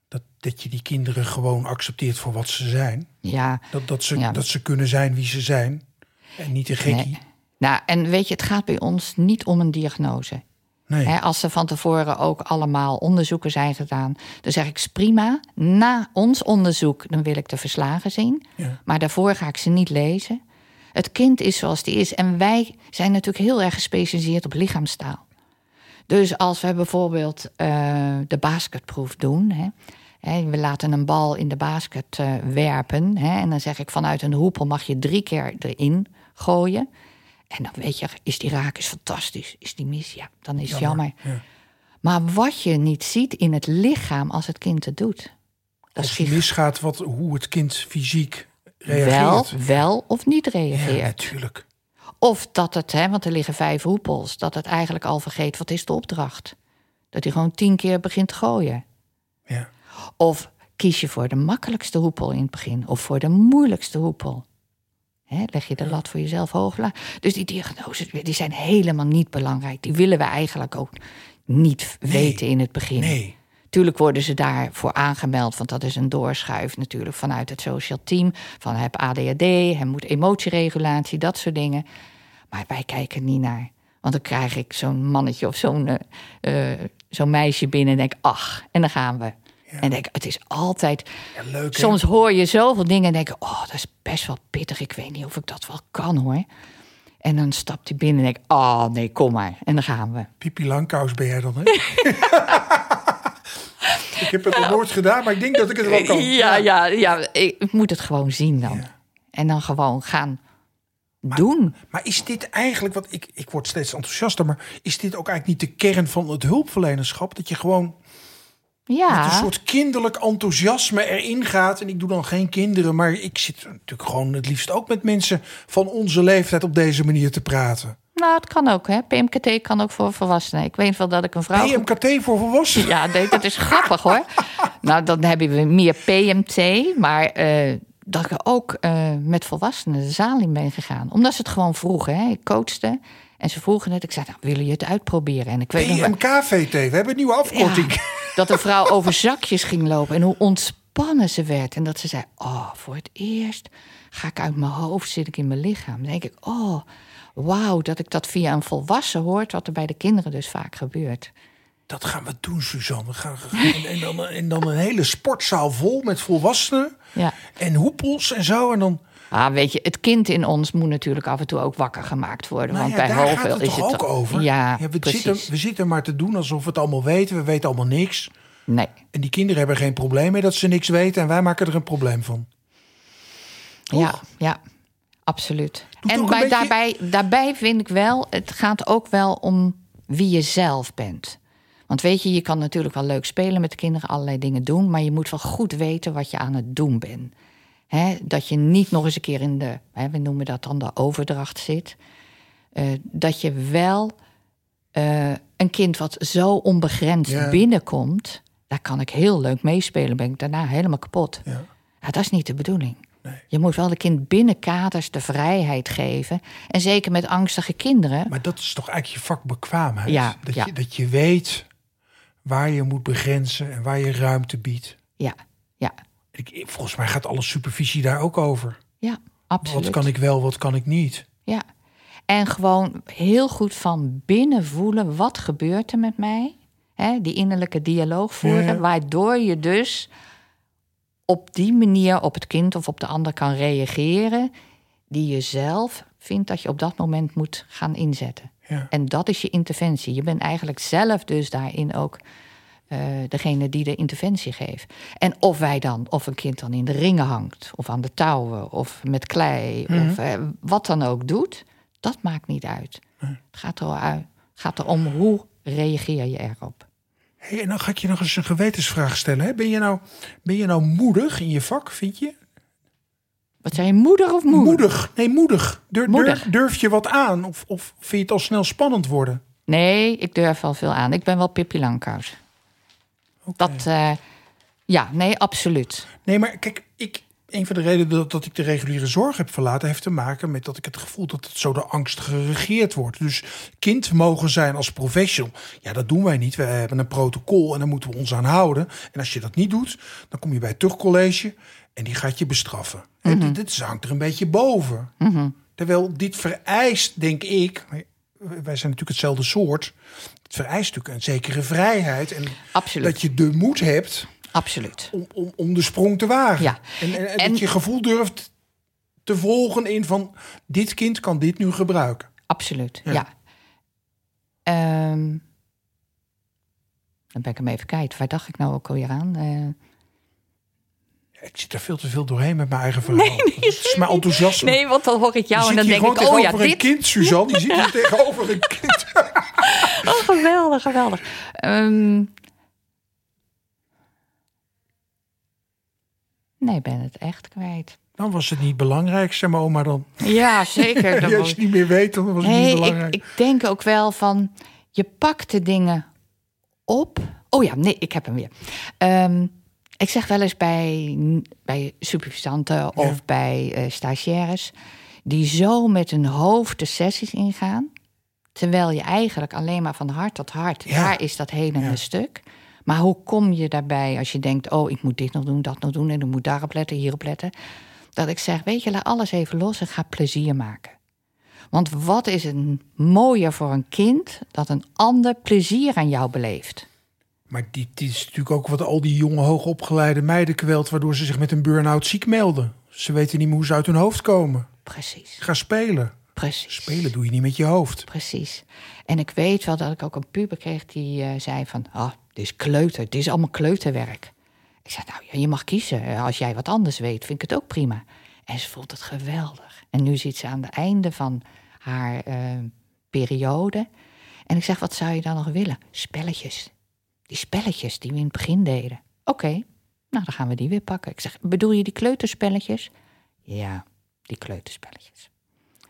Speaker 1: dat, dat je die kinderen gewoon accepteert voor wat ze zijn.
Speaker 2: Ja,
Speaker 1: Dat, dat, ze,
Speaker 2: Ja.
Speaker 1: dat ze kunnen zijn wie ze zijn. En niet een gekkie.
Speaker 2: nee. Nou, en weet je, het gaat bij ons niet om een diagnose.
Speaker 1: Nee.
Speaker 2: Als er van tevoren ook allemaal onderzoeken zijn gedaan, dan zeg ik "Is prima. Na ons onderzoek, dan wil ik de verslagen zien.
Speaker 1: Ja.
Speaker 2: Maar daarvoor ga ik ze niet lezen. Het kind is zoals die is. En wij zijn natuurlijk heel erg gespecialiseerd op lichaamstaal. Dus als we bijvoorbeeld eh, de basketproef doen. Hè, hè, we laten een bal in de basket eh, werpen. Hè, en dan zeg ik vanuit een hoepel mag je drie keer erin gooien. En dan weet je, is die raak is fantastisch. Is die mis? Ja, dan is het jammer.
Speaker 1: Ja.
Speaker 2: Maar wat je niet ziet in het lichaam als het kind het doet. Dat
Speaker 1: Als het misgaat, wat, hoe het kind fysiek
Speaker 2: wel,
Speaker 1: reageert.
Speaker 2: wel of niet
Speaker 1: ja,
Speaker 2: reageert.
Speaker 1: natuurlijk.
Speaker 2: Of dat het, hè, want er liggen vijf hoepels, dat het eigenlijk al vergeet wat is de opdracht. Dat hij gewoon tien keer begint te gooien.
Speaker 1: Ja.
Speaker 2: Of kies je voor de makkelijkste hoepel in het begin of voor de moeilijkste hoepel. Hè, leg je de lat voor jezelf hoog. Dus die diagnoses die zijn helemaal niet belangrijk. Die willen we eigenlijk ook niet weten in het begin.
Speaker 1: Nee.
Speaker 2: Tuurlijk worden ze daarvoor aangemeld, want dat is een doorschuif natuurlijk vanuit het social team. Van heb ADHD, hij moet emotieregulatie, dat soort dingen. Maar wij kijken niet naar. Want dan krijg ik zo'n mannetje of zo'n eh, eh, zo'n meisje binnen en denk, ach, en dan gaan we. En denk, het is altijd.
Speaker 1: Ja, leuk?
Speaker 2: Soms hoor je zoveel dingen en denk, oh, dat is best wel pittig. Ik weet niet of ik dat wel kan hoor. En dan stapt hij binnen en denk, oh nee, kom maar. En dan gaan we.
Speaker 1: Pipi Langkous ben jij dan, hè? (laughs) ik heb het nog nooit gedaan, maar ik denk dat ik het wel kan. (laughs)
Speaker 2: Ja, ja, ja, ik moet het gewoon zien dan.
Speaker 1: Ja.
Speaker 2: En dan gewoon gaan doen.
Speaker 1: Maar is dit eigenlijk, wat ik, ik word steeds enthousiaster, maar is dit ook eigenlijk niet de kern van het hulpverlenerschap? Dat je gewoon met een
Speaker 2: Ja,
Speaker 1: soort kinderlijk enthousiasme erin gaat. En ik doe dan geen kinderen, maar ik zit natuurlijk gewoon het liefst ook met mensen van onze leeftijd op deze manier te praten.
Speaker 2: nou, het kan ook, hè. PMKT kan ook voor volwassenen. Ik weet wel dat ik een vrouw...
Speaker 1: PMKT voor volwassenen.
Speaker 2: Ja, nee, dat is grappig, hoor. (laughs) Nou, dan hebben we meer PMT, maar... eh, dat ik ook eh, met volwassenen de zaal in ben gegaan. Omdat ze het gewoon vroegen. Hè. Ik coachte en ze vroegen het. Ik zei, nou, willen je het uitproberen? En ik weet
Speaker 1: PMKVT, we hebben een nieuwe afkorting.
Speaker 2: Ja, dat een vrouw over (laughs) zakjes ging lopen en hoe ontspannen ze werd. En dat ze zei: Oh, voor het eerst ga ik uit mijn hoofd, zit ik in mijn lichaam. Dan denk ik: Oh, wauw, dat ik dat via een volwassen hoort, wat er bij de kinderen dus vaak gebeurt.
Speaker 1: Dat gaan we doen, Suzanne. We gaan, en, en, dan, en dan een hele sportzaal vol met volwassenen.
Speaker 2: Ja.
Speaker 1: En hoepels en zo. En dan
Speaker 2: Ah, weet je, het kind in ons moet natuurlijk af en toe ook wakker gemaakt worden.
Speaker 1: Nou
Speaker 2: want
Speaker 1: ja,
Speaker 2: bij is het
Speaker 1: ook over?
Speaker 2: Ja,
Speaker 1: we,
Speaker 2: precies.
Speaker 1: zitten, we zitten maar te doen alsof we het allemaal weten. We weten allemaal niks.
Speaker 2: Nee,
Speaker 1: En die kinderen hebben geen probleem mee dat ze niks weten. En wij maken er een probleem van.
Speaker 2: ja, ja, absoluut.
Speaker 1: Doet
Speaker 2: en bij,
Speaker 1: beetje-
Speaker 2: daarbij, daarbij vind ik wel, het gaat ook wel om wie je zelf bent. Want weet je, je kan natuurlijk wel leuk spelen met de kinderen, allerlei dingen doen, maar je moet wel goed weten wat je aan het doen bent. Dat je niet nog eens een keer in de, we noemen dat dan de overdracht zit. Eh, dat je wel eh, een kind wat zo onbegrensd
Speaker 1: Ja.
Speaker 2: binnenkomt, daar kan ik heel leuk meespelen, ben ik daarna helemaal kapot.
Speaker 1: Ja.
Speaker 2: Ja, dat is niet de bedoeling.
Speaker 1: Nee.
Speaker 2: Je moet wel de kind binnen kaders de vrijheid geven. En zeker met angstige kinderen.
Speaker 1: Maar dat is toch eigenlijk je vakbekwaamheid.
Speaker 2: Ja,
Speaker 1: dat,
Speaker 2: ja.
Speaker 1: Je, dat je weet waar je moet begrenzen en waar je ruimte biedt.
Speaker 2: Ja,
Speaker 1: Ik, volgens mij gaat alle supervisie daar ook over.
Speaker 2: ja, absoluut.
Speaker 1: Wat kan ik wel, wat kan ik niet?
Speaker 2: Ja. En gewoon heel goed van binnen voelen wat gebeurt er met mij. Die innerlijke dialoog voeren.
Speaker 1: Ja.
Speaker 2: Waardoor je dus op die manier op het kind of op de ander kan reageren. Die je zelf vindt dat je op dat moment moet gaan inzetten.
Speaker 1: Ja.
Speaker 2: En dat is je interventie. Je bent eigenlijk zelf dus daarin ook eh, degene die de interventie geeft. En of wij dan, of een kind dan in de ringen hangt, of aan de touwen, of met klei, of eh, wat dan ook doet, dat maakt niet uit. Het gaat, er, uit, gaat erom hoe reageer je erop.
Speaker 1: Hey, en dan ga ik je nog eens een gewetensvraag stellen. Hè? Ben, je nou, ben je nou moedig in je vak, vind je?
Speaker 2: Wat zijn je moeder of moeder?
Speaker 1: Moedig. Nee, moedig. Dur- dur-
Speaker 2: Moedig.
Speaker 1: durf je wat aan? Of, of vind je het al snel spannend worden?
Speaker 2: Nee, ik durf wel veel aan. Ik ben wel Pippi Langkous. Dat, eh, ja, nee, absoluut.
Speaker 1: Nee, maar kijk, ik, een van de redenen dat, dat ik de reguliere zorg heb verlaten... heeft te maken met dat ik het gevoel dat het zo door angst geregeerd wordt. Dus kind mogen zijn als professional, ja, dat doen wij niet. We hebben een protocol en daar moeten we ons aan houden. En als je dat niet doet, dan kom je bij het tuchtcollege... en die gaat je bestraffen. En dit, dit hangt er een beetje boven. Terwijl dit vereist, denk ik... Wij zijn natuurlijk hetzelfde soort. Het vereist natuurlijk een zekere vrijheid. En
Speaker 2: Absoluut.
Speaker 1: dat je de moed hebt
Speaker 2: Absoluut.
Speaker 1: om, om, om de sprong te wagen.
Speaker 2: Ja.
Speaker 1: En, en, en
Speaker 2: En-
Speaker 1: dat je gevoel durft te volgen in van... dit kind kan dit nu gebruiken.
Speaker 2: Absoluut,
Speaker 1: Ja.
Speaker 2: ja. Ehm, dan ben ik hem even kwijt. Waar dacht ik nou ook alweer aan? Eh,
Speaker 1: Ik zit er veel te veel doorheen met mijn eigen verhaal. Het is mijn enthousiasme.
Speaker 2: nee, want dan hoor ik jou en dan denk ik... Oh ja,
Speaker 1: tegenover een
Speaker 2: dit...
Speaker 1: kind, Suzanne. Je zit hier (laughs) tegenover een kind. (laughs)
Speaker 2: Oh, geweldig, geweldig. Ehm, nee, ben het echt kwijt.
Speaker 1: Dan was het niet belangrijk, zeg maar oma dan.
Speaker 2: Ja, zeker. (laughs) Dan
Speaker 1: als je het niet meer weet, dan was het niet
Speaker 2: Nee, ik,
Speaker 1: belangrijk.
Speaker 2: ik denk ook wel van... Je pakt de dingen op... Oh ja, nee, ik heb hem weer. Ehm, ik zeg wel eens bij, bij supervisanten of bij eh, stagiaires... die zo met hun hoofd de sessies ingaan... terwijl je eigenlijk alleen maar van hart tot hart...
Speaker 1: Ja.
Speaker 2: daar is dat hele
Speaker 1: Ja.
Speaker 2: stuk... Maar hoe kom je daarbij als je denkt... oh, ik moet dit nog doen, dat nog doen... en ik moet daarop letten, hierop letten... dat ik zeg, weet je, laat alles even los en ga plezier maken. Want wat is een mooier voor een kind dat een ander plezier aan jou beleeft?
Speaker 1: Maar dit, dit is natuurlijk ook wat al die jonge, hoogopgeleide meiden kwelt... waardoor ze zich met een burn-out ziek melden. Ze weten niet meer hoe ze uit hun hoofd komen.
Speaker 2: Precies,
Speaker 1: Ga spelen.
Speaker 2: precies.
Speaker 1: Spelen doe je niet met je hoofd.
Speaker 2: Precies. En ik weet wel dat ik ook een puber kreeg die eh, zei van... ah, dit is kleuter, dit is allemaal kleuterwerk. Ik zei, nou ja, je mag kiezen. Als jij wat anders weet, vind ik het ook prima. En ze vond het geweldig. En nu zit ze aan het einde van haar eh, periode. En ik zeg, wat zou je dan nog willen? Spelletjes. Die spelletjes die we in het begin deden. Oké, nou dan gaan we die weer pakken. Ik zeg, bedoel je die kleuterspelletjes? Ja, die kleuterspelletjes.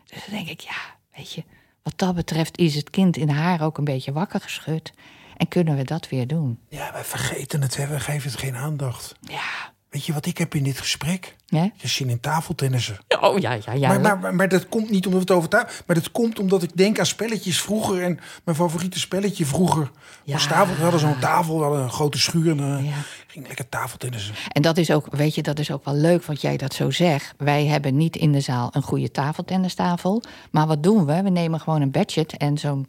Speaker 2: Dus dan denk ik, ja, weet je, wat dat betreft is het kind in haar ook een beetje wakker geschud. En kunnen we dat weer doen?
Speaker 1: Ja, wij vergeten het, hè. we geven het geen aandacht.
Speaker 2: Ja.
Speaker 1: Weet je wat ik heb in dit gesprek?
Speaker 2: Ja?
Speaker 1: Je zin in tafeltennissen.
Speaker 2: Oh ja, ja, ja.
Speaker 1: Maar, maar, maar, maar dat komt niet omdat we het over tafel... Maar dat komt omdat ik denk aan spelletjes vroeger. En mijn favoriete spelletje vroeger was
Speaker 2: Ja.
Speaker 1: tafel. We hadden zo'n tafel, we hadden een grote schuur. En
Speaker 2: Ja.
Speaker 1: ging lekker tafeltennissen.
Speaker 2: En dat is ook, weet je, dat is ook wel leuk wat jij dat zo zegt. Wij hebben niet in de zaal een goede tafeltennistafel. Maar wat doen we? We nemen gewoon een budget en zo'n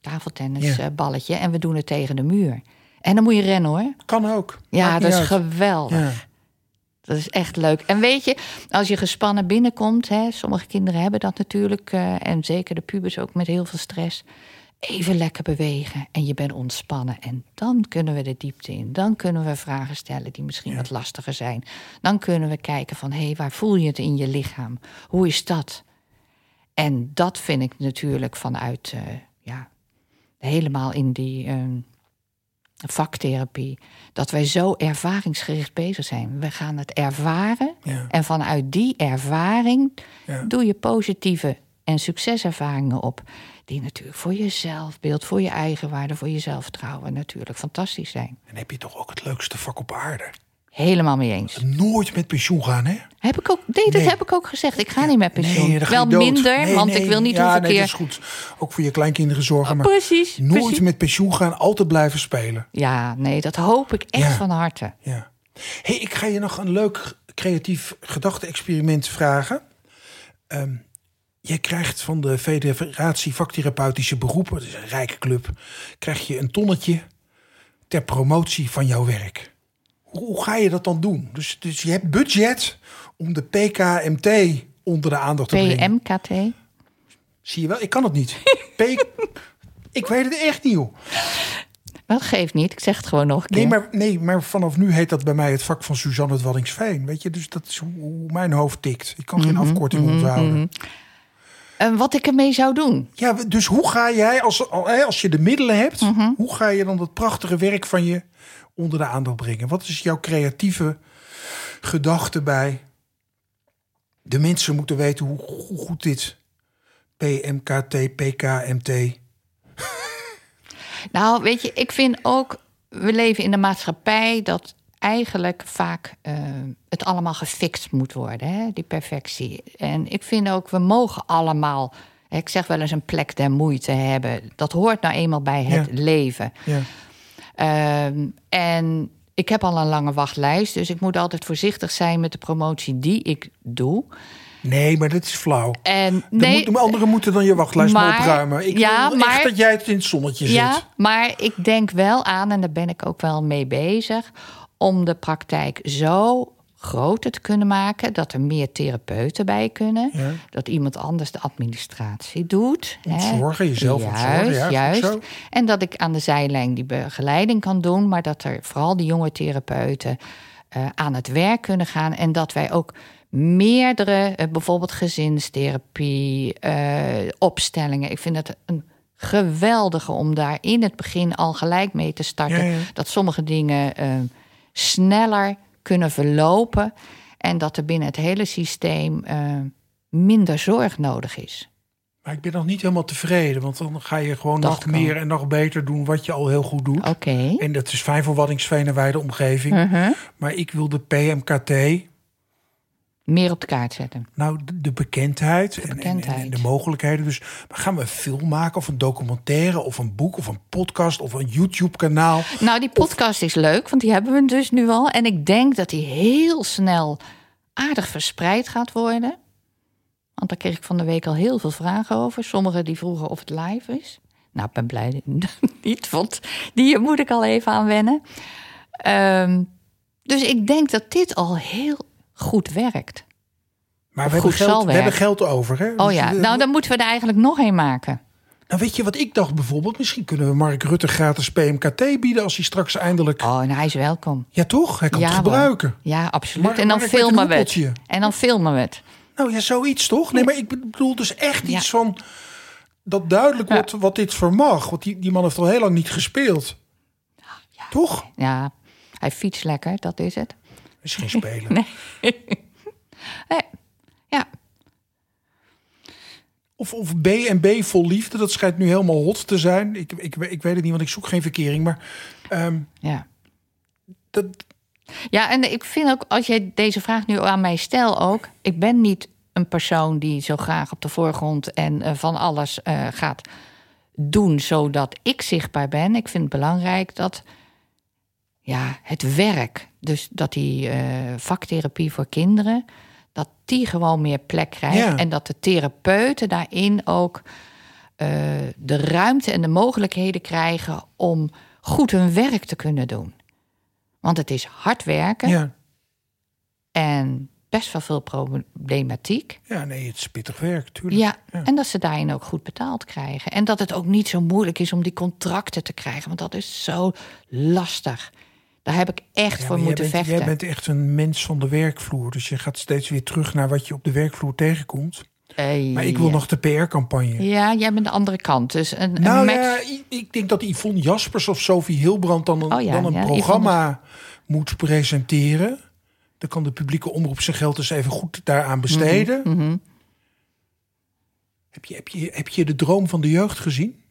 Speaker 2: tafeltennisballetje. En we doen het tegen de muur. En dan moet je rennen hoor.
Speaker 1: Kan ook.
Speaker 2: Ja,
Speaker 1: Maakt
Speaker 2: dat is geweldig. Dat is echt leuk. En weet je, als je gespannen binnenkomt, hè, sommige kinderen hebben dat natuurlijk, eh, en zeker de pubers ook met heel veel stress. Even lekker bewegen en je bent ontspannen. En dan kunnen we de diepte in. Dan kunnen we vragen stellen die misschien wat lastiger zijn. Dan kunnen we kijken van, hé, hey, waar voel je het in je lichaam? Hoe is dat? En dat vind ik natuurlijk vanuit, uh, ja, helemaal in die uh, vaktherapie. Dat wij zo ervaringsgericht bezig zijn. We gaan het ervaren.
Speaker 1: Ja.
Speaker 2: En vanuit die ervaring
Speaker 1: Ja.
Speaker 2: doe je positieve en succeservaringen op. Die natuurlijk voor je zelfbeeld, voor je eigenwaarde, voor je zelfvertrouwen natuurlijk fantastisch zijn.
Speaker 1: En heb je toch ook het leukste vak op aarde?
Speaker 2: Helemaal mee eens.
Speaker 1: Nooit met pensioen gaan, hè?
Speaker 2: Heb ik ook, nee, dat
Speaker 1: Nee.
Speaker 2: heb ik ook gezegd. Ik ga niet met pensioen.
Speaker 1: Nee,
Speaker 2: Wel minder,
Speaker 1: Nee,
Speaker 2: want
Speaker 1: nee.
Speaker 2: ik wil niet
Speaker 1: ja,
Speaker 2: hoeveel
Speaker 1: nee,
Speaker 2: keer...
Speaker 1: dat is goed. Ook voor je kleinkinderen zorgen. Maar
Speaker 2: Precies,
Speaker 1: nooit
Speaker 2: precies.
Speaker 1: met pensioen gaan, altijd blijven spelen.
Speaker 2: Ja, nee, dat hoop ik echt
Speaker 1: Ja.
Speaker 2: van harte.
Speaker 1: Ja. hey, ik ga je nog een leuk creatief gedachte-experiment vragen. Ehm, je krijgt van de Federatie Vaktherapeutische Beroepen, dat is een rijke club, krijg je een tonnetje ter promotie van jouw werk. Hoe, ga je dat dan doen? Dus, dus je hebt budget om de PKMT onder de aandacht te brengen.
Speaker 2: PMKT.
Speaker 1: Zie je wel, ik kan het niet. P (laughs) ik weet het echt niet, joh.
Speaker 2: Dat geeft niet, ik zeg het gewoon nog een keer.
Speaker 1: Nee maar, nee, maar vanaf nu heet dat bij mij het vak van Suzanne het Waddingsveen. Weet je, dus dat is hoe, mijn hoofd tikt. Ik kan geen afkorting onthouden.
Speaker 2: En wat ik ermee zou doen?
Speaker 1: Ja, dus hoe ga jij, als, als je de middelen hebt, hoe ga je dan dat prachtige werk van je onder de aandacht brengen? Wat is jouw creatieve gedachte bij? De mensen moeten weten hoe, hoe goed dit PMKT, PKMT. (laughs)
Speaker 2: Nou, weet je, ik vind ook, we leven in een maatschappij dat eigenlijk vaak eh, het allemaal gefixt moet worden, hè? die perfectie. En ik vind ook, we mogen allemaal, ik zeg wel eens een plek der moeite hebben. Dat hoort nou eenmaal bij het
Speaker 1: Ja.
Speaker 2: leven.
Speaker 1: Ja.
Speaker 2: Ehm, en ik heb al een lange wachtlijst, dus ik moet altijd voorzichtig zijn met de promotie die ik doe.
Speaker 1: Nee, maar dat is flauw.
Speaker 2: En nee,
Speaker 1: moeten, anderen moeten dan je wachtlijst maar,
Speaker 2: maar-
Speaker 1: opruimen. Ik
Speaker 2: ja,
Speaker 1: wil
Speaker 2: maar-
Speaker 1: echt dat jij het in het zonnetje
Speaker 2: Ja,
Speaker 1: zit.
Speaker 2: maar ik denk wel aan, en daar ben ik ook wel mee bezig, om de praktijk zo groter te kunnen maken dat er meer therapeuten bij kunnen.
Speaker 1: Ja.
Speaker 2: Dat iemand anders de administratie doet. hè.
Speaker 1: Ontzorgen, jezelf
Speaker 2: juist,
Speaker 1: ontzorgen, ja,
Speaker 2: juist. En dat ik aan de zijlijn die begeleiding kan doen, maar dat er vooral die jonge therapeuten eh, aan het werk kunnen gaan. En dat wij ook meerdere, eh, bijvoorbeeld gezinstherapie, eh, opstellingen. Ik vind het een geweldige om daar in het begin al gelijk mee te starten.
Speaker 1: Ja, ja.
Speaker 2: Dat sommige dingen sneller kunnen verlopen. En dat er binnen het hele systeem eh, minder zorg nodig is.
Speaker 1: Maar ik ben nog niet helemaal tevreden. Want dan ga je gewoon
Speaker 2: Dat
Speaker 1: nog
Speaker 2: kan.
Speaker 1: meer en nog beter doen wat je al heel goed doet.
Speaker 2: Oké.
Speaker 1: En dat is fijn voor Waddingsveen en wijde omgeving.
Speaker 2: Mhm.
Speaker 1: Maar ik wil de PMKT,
Speaker 2: Meer op de kaart zetten.
Speaker 1: nou de, de bekendheid, en- En, de mogelijkheden. Dus gaan we een film maken of een documentaire of een boek of een podcast of een YouTube kanaal.
Speaker 2: Nou, die podcast is leuk, want die hebben we dus nu al. En ik denk dat die heel snel aardig verspreid gaat worden. Want daar kreeg ik van de week al heel veel vragen over. Sommigen die vroegen of het live is. Nou, ik ben blij (laughs) niet, want die moet ik al even aan wennen. Ehm, dus ik denk dat dit al heel goed werkt.
Speaker 1: Maar we hebben, geld, we hebben geld over. Hè?
Speaker 2: Oh
Speaker 1: Dus
Speaker 2: ja, nou dan moeten we er eigenlijk nog een maken.
Speaker 1: nou, weet je wat ik dacht bijvoorbeeld? Misschien kunnen we Mark Rutte gratis PMKT bieden als hij straks eindelijk.
Speaker 2: Oh, en hij is welkom.
Speaker 1: Ja, toch? Hij kan
Speaker 2: ja,
Speaker 1: het
Speaker 2: hoor.
Speaker 1: gebruiken.
Speaker 2: Ja, absoluut. En dan filmen we het. En dan filmen we het.
Speaker 1: Nou ja, zoiets toch? Nee, maar ik bedoel dus echt
Speaker 2: Ja.
Speaker 1: iets van. Dat duidelijk
Speaker 2: Ja.
Speaker 1: wordt wat dit vermag. Want die, die man heeft al heel lang niet gespeeld. Toch?
Speaker 2: Ja, hij fietst lekker, dat is het.
Speaker 1: Is geen spelen. (laughs)
Speaker 2: Nee. Nee. Ja,
Speaker 1: Of, of B&B vol liefde. Dat schijnt nu helemaal hot te zijn. Ik, ik, ik weet het niet, want ik zoek geen verkering. Maar ehm,
Speaker 2: ja.
Speaker 1: dat,
Speaker 2: Ja, en ik vind ook, als je deze vraag nu aan mij stelt ook... ik ben niet een persoon die zo graag op de voorgrond... en eh, van alles eh, gaat doen zodat ik zichtbaar ben. Ik vind het belangrijk dat ja, het werk... dus dat die eh, vaktherapie voor kinderen... dat die gewoon meer plek krijgt...
Speaker 1: Ja.
Speaker 2: en dat de therapeuten daarin ook... eh, de ruimte en de mogelijkheden krijgen... om goed hun werk te kunnen doen. Want het is hard werken.
Speaker 1: ja.
Speaker 2: En best wel veel problematiek.
Speaker 1: Ja, nee, het is pittig werk, tuurlijk.
Speaker 2: Ja, en dat ze daarin ook goed betaald krijgen. En dat het ook niet zo moeilijk is om die contracten te krijgen. Want dat is zo lastig. Daar heb ik echt
Speaker 1: Ja,
Speaker 2: voor moeten
Speaker 1: bent,
Speaker 2: vechten.
Speaker 1: Jij bent echt een mens van de werkvloer. Dus je gaat steeds weer terug naar wat je op de werkvloer tegenkomt. Maar ik wil
Speaker 2: ja.
Speaker 1: nog de PR-campagne.
Speaker 2: Ja, jij bent de andere kant. Dus een, een
Speaker 1: Nou
Speaker 2: match-
Speaker 1: ja, ik denk dat Yvonne Jaspers of Sophie Hilbrand dan een,
Speaker 2: Oh ja,
Speaker 1: dan een programma moet presenteren. Dan kan de publieke omroep zijn geld dus even goed daaraan besteden.
Speaker 2: Mhm.
Speaker 1: heb, je, heb, je, heb je de droom van de jeugd gezien?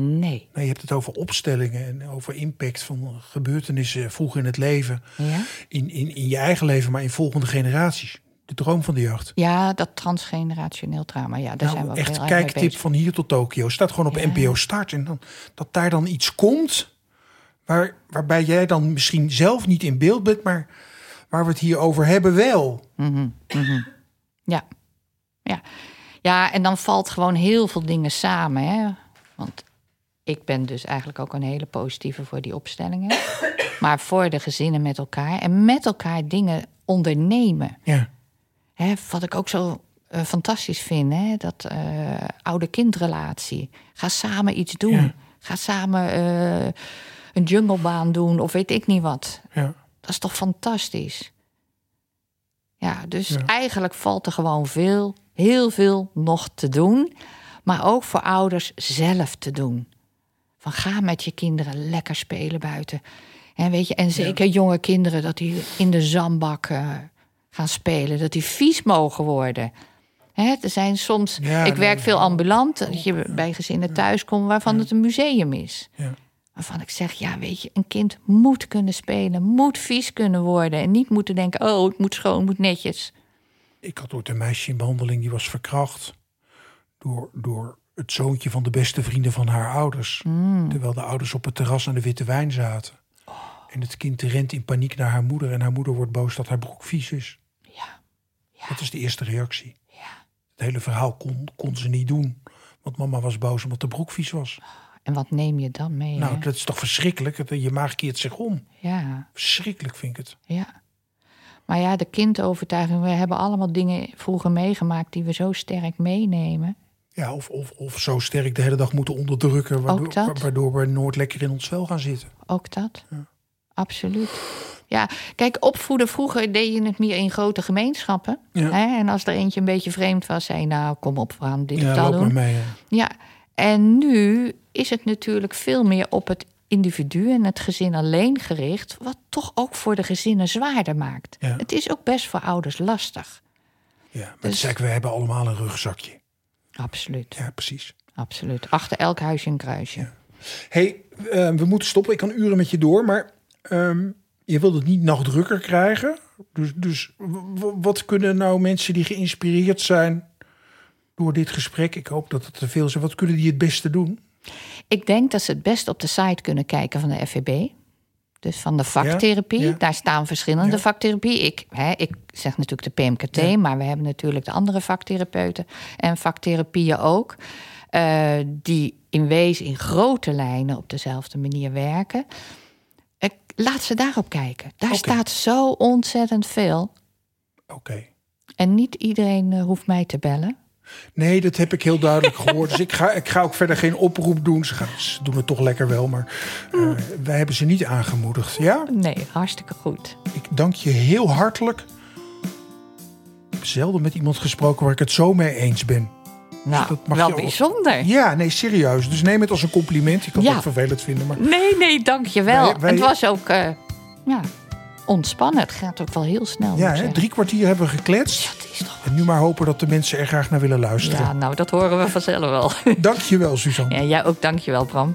Speaker 2: Nee.
Speaker 1: Nee, je hebt het over opstellingen en over impact van gebeurtenissen vroeg in het leven.
Speaker 2: Ja?
Speaker 1: In, in, in je eigen leven, maar in volgende generaties. De droom van de jeugd.
Speaker 2: ja, dat transgenerationeel trauma. Ja, daar zijn we
Speaker 1: Nou,
Speaker 2: ook
Speaker 1: echt
Speaker 2: heel
Speaker 1: kijktip van hier tot Tokio. Staat gewoon op
Speaker 2: Ja.
Speaker 1: NPO Start. En dan, dat daar dan iets komt. Waar, waarbij jij dan misschien zelf niet in beeld bent. Maar waar we het hier over hebben wel.
Speaker 2: Ja. ja. Ja, en dan valt gewoon heel veel dingen samen. Hè? Want ik ben dus eigenlijk ook een hele positieve voor die opstellingen. (coughs) maar voor de gezinnen met elkaar. En met elkaar dingen ondernemen.
Speaker 1: Ja,
Speaker 2: Hè, wat ik ook zo eh, fantastisch vind, hè, dat eh, oude-kindrelatie. Ga samen iets doen.
Speaker 1: Ja.
Speaker 2: Ga samen eh, een junglebaan doen of weet ik niet wat.
Speaker 1: ja.
Speaker 2: Dat is toch fantastisch? Ja, dus
Speaker 1: Ja.
Speaker 2: eigenlijk valt er gewoon veel, heel veel nog te doen. Maar ook voor ouders zelf te doen. Van ga met je kinderen lekker spelen buiten. En, weet je, en zeker jonge kinderen, dat die in de zandbak eh, gaan spelen. Dat die vies mogen worden. Hè, er zijn soms,
Speaker 1: Ja,
Speaker 2: ik werk veel ambulant, dat je bij gezinnen thuis komt waarvan het een museum is.
Speaker 1: ja.
Speaker 2: Waarvan ik zeg, ja, weet je, een kind moet kunnen spelen, moet vies kunnen worden. En niet moeten denken, oh, het moet schoon, het moet netjes.
Speaker 1: Ik had ooit een meisje in behandeling die was verkracht. Door, door het zoontje van de beste vrienden van haar ouders.
Speaker 2: Hmm.
Speaker 1: Terwijl de ouders op het terras aan de witte wijn zaten. En het kind rent in paniek naar haar moeder. En haar moeder wordt boos dat haar broek vies is.
Speaker 2: Ja,
Speaker 1: Dat is de eerste reactie.
Speaker 2: ja.
Speaker 1: Het hele verhaal kon, kon ze niet doen. Want mama was boos omdat de broek vies was.
Speaker 2: En wat neem je dan mee?
Speaker 1: Nou,
Speaker 2: hè?
Speaker 1: dat is toch verschrikkelijk? Je maag keert zich om.
Speaker 2: Ja,
Speaker 1: Verschrikkelijk vind ik het.
Speaker 2: ja. Maar ja, de kindovertuiging, we hebben allemaal dingen vroeger meegemaakt die we zo sterk meenemen.
Speaker 1: Ja, of, of, of zo sterk de hele dag moeten onderdrukken. Waardoor, waardoor we nooit lekker in ons vel gaan zitten.
Speaker 2: Ook dat. Absoluut. Ja, kijk, opvoeden vroeger deed je het meer in grote gemeenschappen.
Speaker 1: Ja.
Speaker 2: Hè? En als er eentje een beetje vreemd was, zei je, nou, kom op, we gaan dit
Speaker 1: Ja, loop
Speaker 2: doen.
Speaker 1: mee.
Speaker 2: Ja, en nu is het natuurlijk veel meer op het individu en het gezin alleen gericht, wat toch ook voor de gezinnen zwaarder maakt.
Speaker 1: Ja.
Speaker 2: Het is ook best voor ouders lastig.
Speaker 1: Ja, maar
Speaker 2: Dus-
Speaker 1: eigenlijk, we hebben allemaal een rugzakje.
Speaker 2: Absoluut,
Speaker 1: Ja, precies.
Speaker 2: absoluut. Achter elk huisje een kruisje.
Speaker 1: hey, eh, we moeten stoppen. Ik kan uren met je door, maar ehm, je wilt het niet nog drukker krijgen. Dus, dus wat kunnen nou mensen die geïnspireerd zijn door dit gesprek, ik hoop dat het te veel is, wat kunnen die het beste doen?
Speaker 2: Ik denk dat ze het best op de site kunnen kijken van de FVB. Dus van de vaktherapie.
Speaker 1: ja.
Speaker 2: Daar staan verschillende
Speaker 1: Ja.
Speaker 2: vaktherapie. Ik, hè, ik zeg natuurlijk de PMKT, maar we hebben natuurlijk de andere vaktherapeuten en vaktherapieën ook. eh, die in wezen in grote lijnen op dezelfde manier werken. Ik, laat ze daarop kijken. Daar staat zo ontzettend veel.
Speaker 1: Oké.
Speaker 2: En niet iedereen eh, hoeft mij te bellen.
Speaker 1: Nee, dat heb ik heel duidelijk gehoord. Dus ik ga, ik ga ook verder geen oproep doen. Ze, gaan, ze doen het toch lekker wel, maar eh, wij hebben ze niet aangemoedigd. Ja,
Speaker 2: Nee, hartstikke goed.
Speaker 1: ik dank je heel hartelijk. Ik heb zelden met iemand gesproken waar ik het zo mee eens ben.
Speaker 2: Nou,
Speaker 1: dat mag
Speaker 2: wel
Speaker 1: je ook.
Speaker 2: bijzonder.
Speaker 1: Ja, nee, serieus. Dus neem het als een compliment. Je kan het ook vervelend vinden, maar
Speaker 2: Nee, nee, dankjewel.
Speaker 1: Wij- wij-
Speaker 2: Het was ook eh, ja, ontspannen. Het gaat ook wel heel snel.
Speaker 1: ja, hè, drie kwartier hebben we gekletst.
Speaker 2: Dat is toch...
Speaker 1: En nu maar hopen dat de mensen er graag naar willen luisteren.
Speaker 2: Ja, nou, dat horen we vanzelf wel.
Speaker 1: Dank je wel, Suzanne.
Speaker 2: Ja, jij ook dankjewel, Bram.